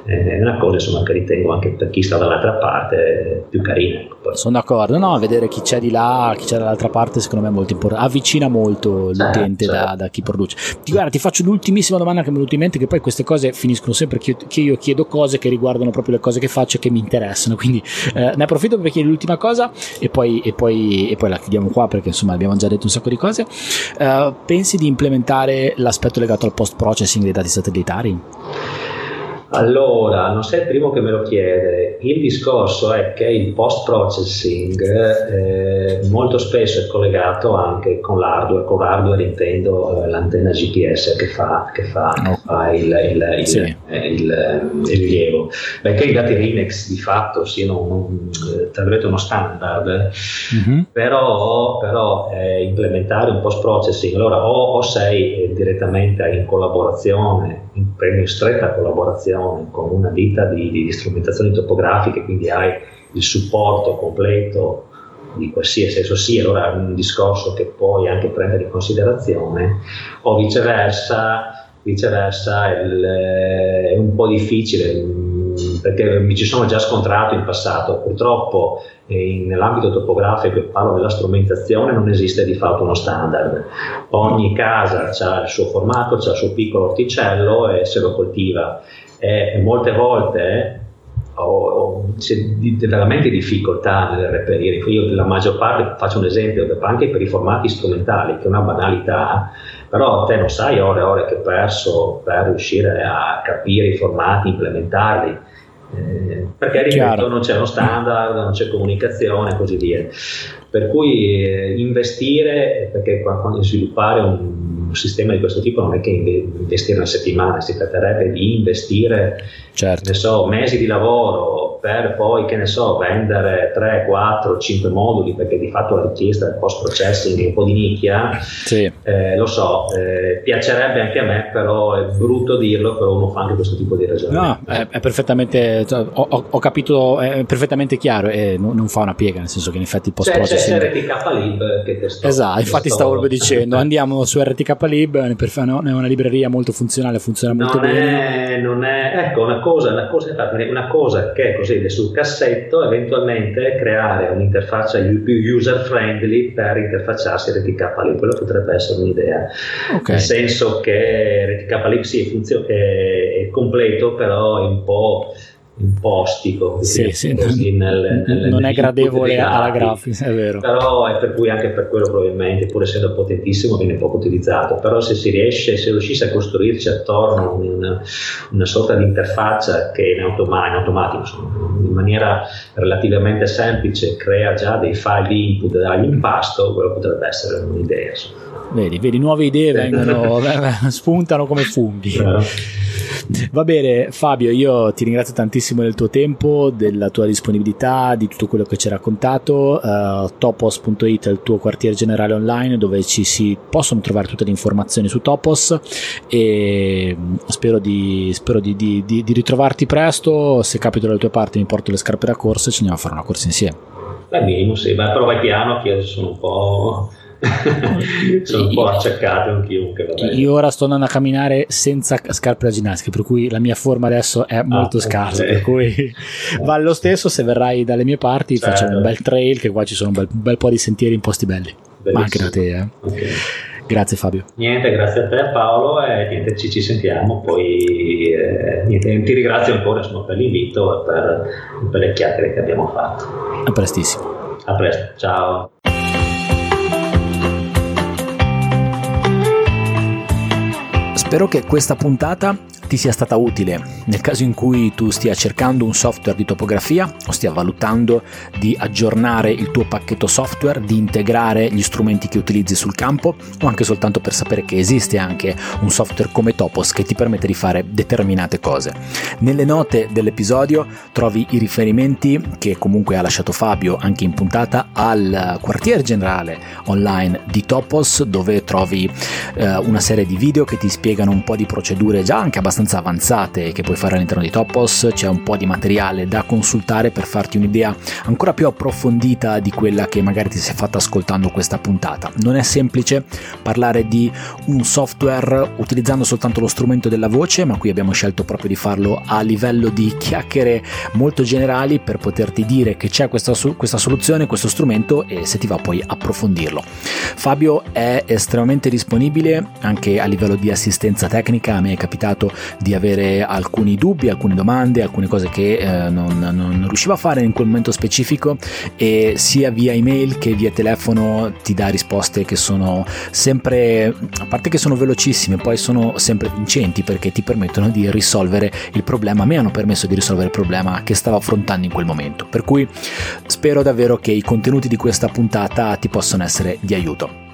è una cosa insomma, che ritengo anche per chi sta dall'altra parte più carina.
Ecco. Sono d'accordo, no, vedere chi c'è di là, chi c'è dall'altra parte, secondo me è molto importante, avvicina molto l'utente certo, Da, da, chi produce. Ti, guarda, ti faccio l'ultimissima domanda che mi è venuta in mente, che poi queste cose finiscono sempre che io, che io chiedo cose che riguardano proprio le cose che faccio e che mi interessano, quindi eh, ne approfitto per chiedere l'ultima cosa e poi, e, poi, e poi la chiudiamo qua perché insomma abbiamo già detto un sacco di cose. Uh, pensi di implementare l'aspetto legato al post processing dei dati satellitari?
Allora, non sei il primo che me lo chiede. Il discorso è che il post-processing eh, molto spesso è collegato anche con l'hardware, con l'hardware intendo eh, l'antenna GPS che fa, che fa, no. fa il, il, il, sì. il, rilievo. Benché i dati Rinex di fatto siano un, eh, uno standard, mm-hmm. però, però eh, implementare un post-processing, allora o, o sei eh, direttamente in collaborazione, in, in stretta collaborazione, con, con una ditta di, di, strumentazioni topografiche, quindi hai il supporto completo di qualsiasi esso sia, allora è un discorso che puoi anche prendere in considerazione, o viceversa, viceversa il, è un po' difficile mm, perché mi ci sono già scontrato in passato, purtroppo eh, nell'ambito topografico e parlo della strumentazione non esiste di fatto uno standard, ogni casa ha il suo formato, ha il suo piccolo orticello e se lo coltiva e molte volte ho, c'è veramente difficoltà nel reperire. Io la maggior parte, faccio un esempio, anche per i formati strumentali, che è una banalità, però te non sai ore e ore che ho perso per riuscire a capire i formati, implementarli. Eh, perché ripeto, non c'è uno standard, non c'è comunicazione e così via. Per cui eh, investire, perché quando sviluppare un un sistema di questo tipo non è che investire una settimana, si tratterebbe di investire certo. so, mesi di lavoro per poi, che ne so, vendere 3, 4, 5 moduli, perché di fatto la richiesta del post processing è un po' di nicchia, sì. eh, lo so, eh, piacerebbe anche a me, però è brutto dirlo, però uno fa anche questo tipo di ragionamento.
No, è, è perfettamente, cioè, ho, ho, capito, è perfettamente chiaro e non, non, fa una piega, nel senso che in effetti il post processing...
C'è, c'è RTK Lib che testo.
Esatto, infatti stavo proprio dicendo, andiamo su RTK Lib, è una libreria molto funzionale, funziona molto
non
bene.
È, non è, ecco, una cosa, una cosa, una cosa che è così sul cassetto, eventualmente creare un'interfaccia più user friendly per interfacciarsi RTK Lib, quello potrebbe essere un'idea. Okay. Nel senso che RTK Lib sì, funziona, è, è completo, però è un po' impostico
sì, sì, così nel, nel, non è gradevole alla grafica è vero.
Però è per cui anche per quello probabilmente pur essendo potentissimo viene poco utilizzato. Però se si riesce se riuscisse a costruirci attorno una, una sorta di interfaccia che in, automa- in automatico insomma, in maniera relativamente semplice crea già dei file di input dall'impasto quello potrebbe essere un'idea insomma.
vedi, vedi nuove idee vengono spuntano come funghi Va bene, Fabio, io ti ringrazio tantissimo del tuo tempo, della tua disponibilità, di tutto quello che ci hai raccontato. Uh, topos.it è il tuo quartiere generale online dove ci si possono trovare tutte le informazioni su Topos e mm, spero di, spero di, di, di ritrovarti presto. Se capito dalle tue parti mi porto le scarpe da corsa e ci andiamo a fare una corsa insieme.
Minimo, sì, ma però vai piano che adesso sono un po' sono un po' acciaccato. Vabbè.
Io ora sto andando a camminare senza scarpe da ginnastica, per cui la mia forma adesso è molto ah, scarsa. Okay. Per cui va lo stesso se verrai dalle mie parti, certo. facciamo un bel trail, che qua ci sono un bel, un bel po' di sentieri in posti belli. Bellissimo. Ma anche da te, eh. Okay. Grazie Fabio.
Niente, grazie a te Paolo e niente, ci, ci sentiamo. Poi eh, niente, ti ringrazio ancora insomma, per l'invito e per, per le chiacchiere che abbiamo fatto.
A prestissimo.
A presto, ciao.
Spero che questa puntata ti sia stata utile nel caso in cui tu stia cercando un software di topografia o stia valutando di aggiornare il tuo pacchetto software, di integrare gli strumenti che utilizzi sul campo o anche soltanto per sapere che esiste anche un software come Topos che ti permette di fare determinate cose. Nelle note dell'episodio trovi i riferimenti che comunque ha lasciato Fabio anche in puntata al quartier generale online di Topos dove trovi eh, una serie di video che ti spiegano un po' di procedure già anche abbastanza abbastanza avanzate che puoi fare all'interno di Topos, c'è un po' di materiale da consultare per farti un'idea ancora più approfondita di quella che magari ti sei fatta ascoltando questa puntata. Non è semplice parlare di un software utilizzando soltanto lo strumento della voce, ma qui abbiamo scelto proprio di farlo a livello di chiacchiere molto generali per poterti dire che c'è questa, questa soluzione, questo strumento e se ti va poi approfondirlo. Fabio è estremamente disponibile anche a livello di assistenza tecnica, a me è capitato di avere alcuni dubbi, alcune domande, alcune cose che eh, non, non, riusciva a fare in quel momento specifico e sia via email che via telefono ti dà risposte che sono sempre, a parte che sono velocissime, poi sono sempre vincenti perché ti permettono di risolvere il problema, me hanno permesso di risolvere il problema che stavo affrontando in quel momento. Per cui spero davvero che i contenuti di questa puntata ti possano essere di aiuto.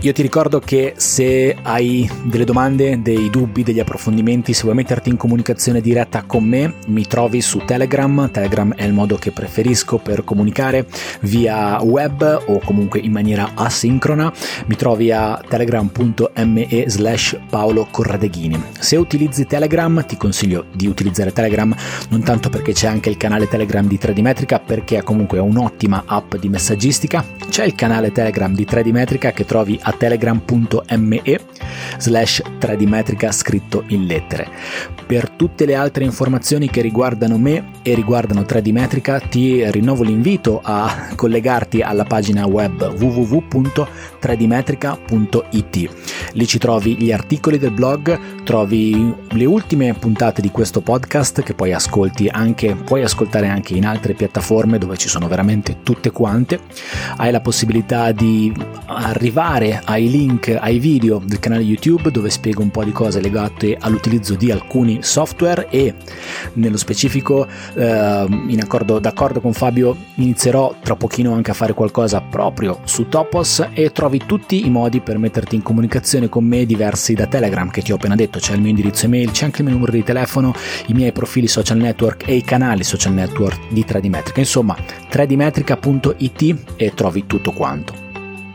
Io ti ricordo che se hai delle domande, dei dubbi, degli approfondimenti, se vuoi metterti in comunicazione diretta con me, mi trovi su Telegram. Telegram è il modo che preferisco per comunicare via web o comunque in maniera asincrona. Mi trovi a telegram.me slash Paolo Corradeghini. Se utilizzi Telegram ti consiglio di utilizzare Telegram non tanto perché c'è anche il canale Telegram di 3D Metrica perché è comunque un'ottima app di messaggistica. C'è il canale Telegram di 3D Metrica che trovi a telegram.me slash tradimetrica scritto in lettere. Per tutte le altre informazioni che riguardano me e riguardano Tradimetrica ti rinnovo l'invito a collegarti alla pagina web www.tradimetrica.it. Lì ci trovi gli articoli del blog, trovi le ultime puntate di questo podcast che poi ascolti anche, puoi ascoltare anche in altre piattaforme dove ci sono veramente tutte quante. Hai la possibilità di arrivare ai link, ai video del canale YouTube dove spiego un po' di cose legate all'utilizzo di alcuni software e nello specifico eh, in accordo, d'accordo con Fabio inizierò tra pochino anche a fare qualcosa proprio su Topos e trovi tutti i modi per metterti in comunicazione con me diversi da Telegram che ti ho appena detto, c'è il mio indirizzo email, c'è anche il mio numero di telefono, i miei profili social network e i canali social network di Tradimetrica, insomma 3dmetrica.it e trovi tutto quanto.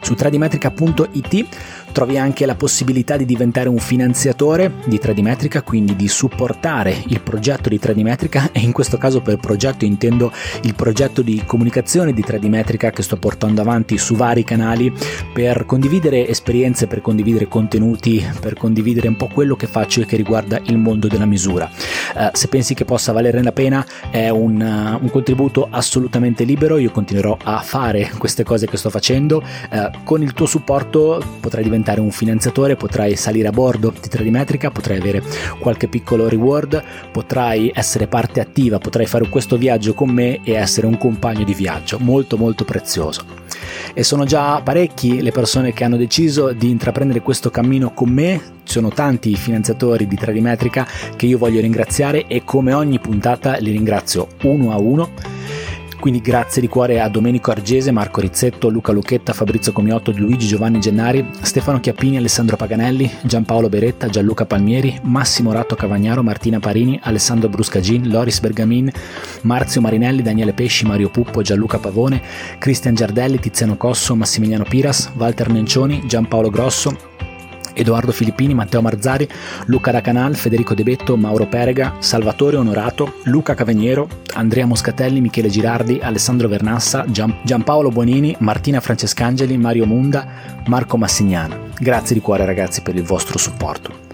Su tradimetrica.it trovi anche la possibilità di diventare un finanziatore di 3D Metrica, quindi di supportare il progetto di 3D Metrica e in questo caso per progetto intendo il progetto di comunicazione di 3D Metrica che sto portando avanti su vari canali per condividere esperienze, per condividere contenuti, per condividere un po' quello che faccio e che riguarda il mondo della misura. Uh, se pensi che possa valere la pena è un, uh, un, contributo assolutamente libero, io continuerò a fare queste cose che sto facendo, uh, con il tuo supporto potrai diventare diventare un finanziatore, potrai salire a bordo di 3D Metrica, potrai avere qualche piccolo reward, potrai essere parte attiva, potrai fare questo viaggio con me e essere un compagno di viaggio molto molto prezioso. E sono già parecchi le persone che hanno deciso di intraprendere questo cammino con me, sono tanti finanziatori di 3D Metrica che io voglio ringraziare e come ogni puntata li ringrazio uno a uno quindi grazie di cuore a Domenico Argese, Marco Rizzetto, Luca Lucchetta, Fabrizio Comiotto, Luigi Giovanni Gennari, Stefano Chiappini, Alessandro Paganelli, Giampaolo Beretta, Gianluca Palmieri, Massimo Ratto Cavagnaro, Martina Parini, Alessandro Bruscagin, Loris Bergamin, Marzio Marinelli, Daniele Pesci, Mario Puppo, Gianluca Pavone, Cristian Giardelli, Tiziano Cosso, Massimiliano Piras, Walter Nencioni, Giampaolo Grosso, Edoardo Filippini, Matteo Marzari, Luca Racanal, Federico De Betto, Mauro Perega, Salvatore Onorato, Luca Caveniero, Andrea Moscatelli, Michele Girardi, Alessandro Vernassa, Gian, Giampaolo Bonini, Martina Francescangeli, Mario Munda, Marco Massignano. Grazie di cuore ragazzi per il vostro supporto.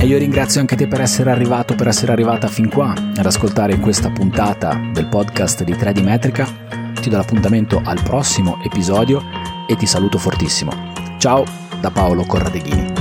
E io ringrazio anche te per essere arrivato, per essere arrivata fin qua ad ascoltare questa puntata del podcast di 3D Metrica ti do l'appuntamento al prossimo episodio e ti saluto fortissimo. Ciao da Paolo Corradeghini.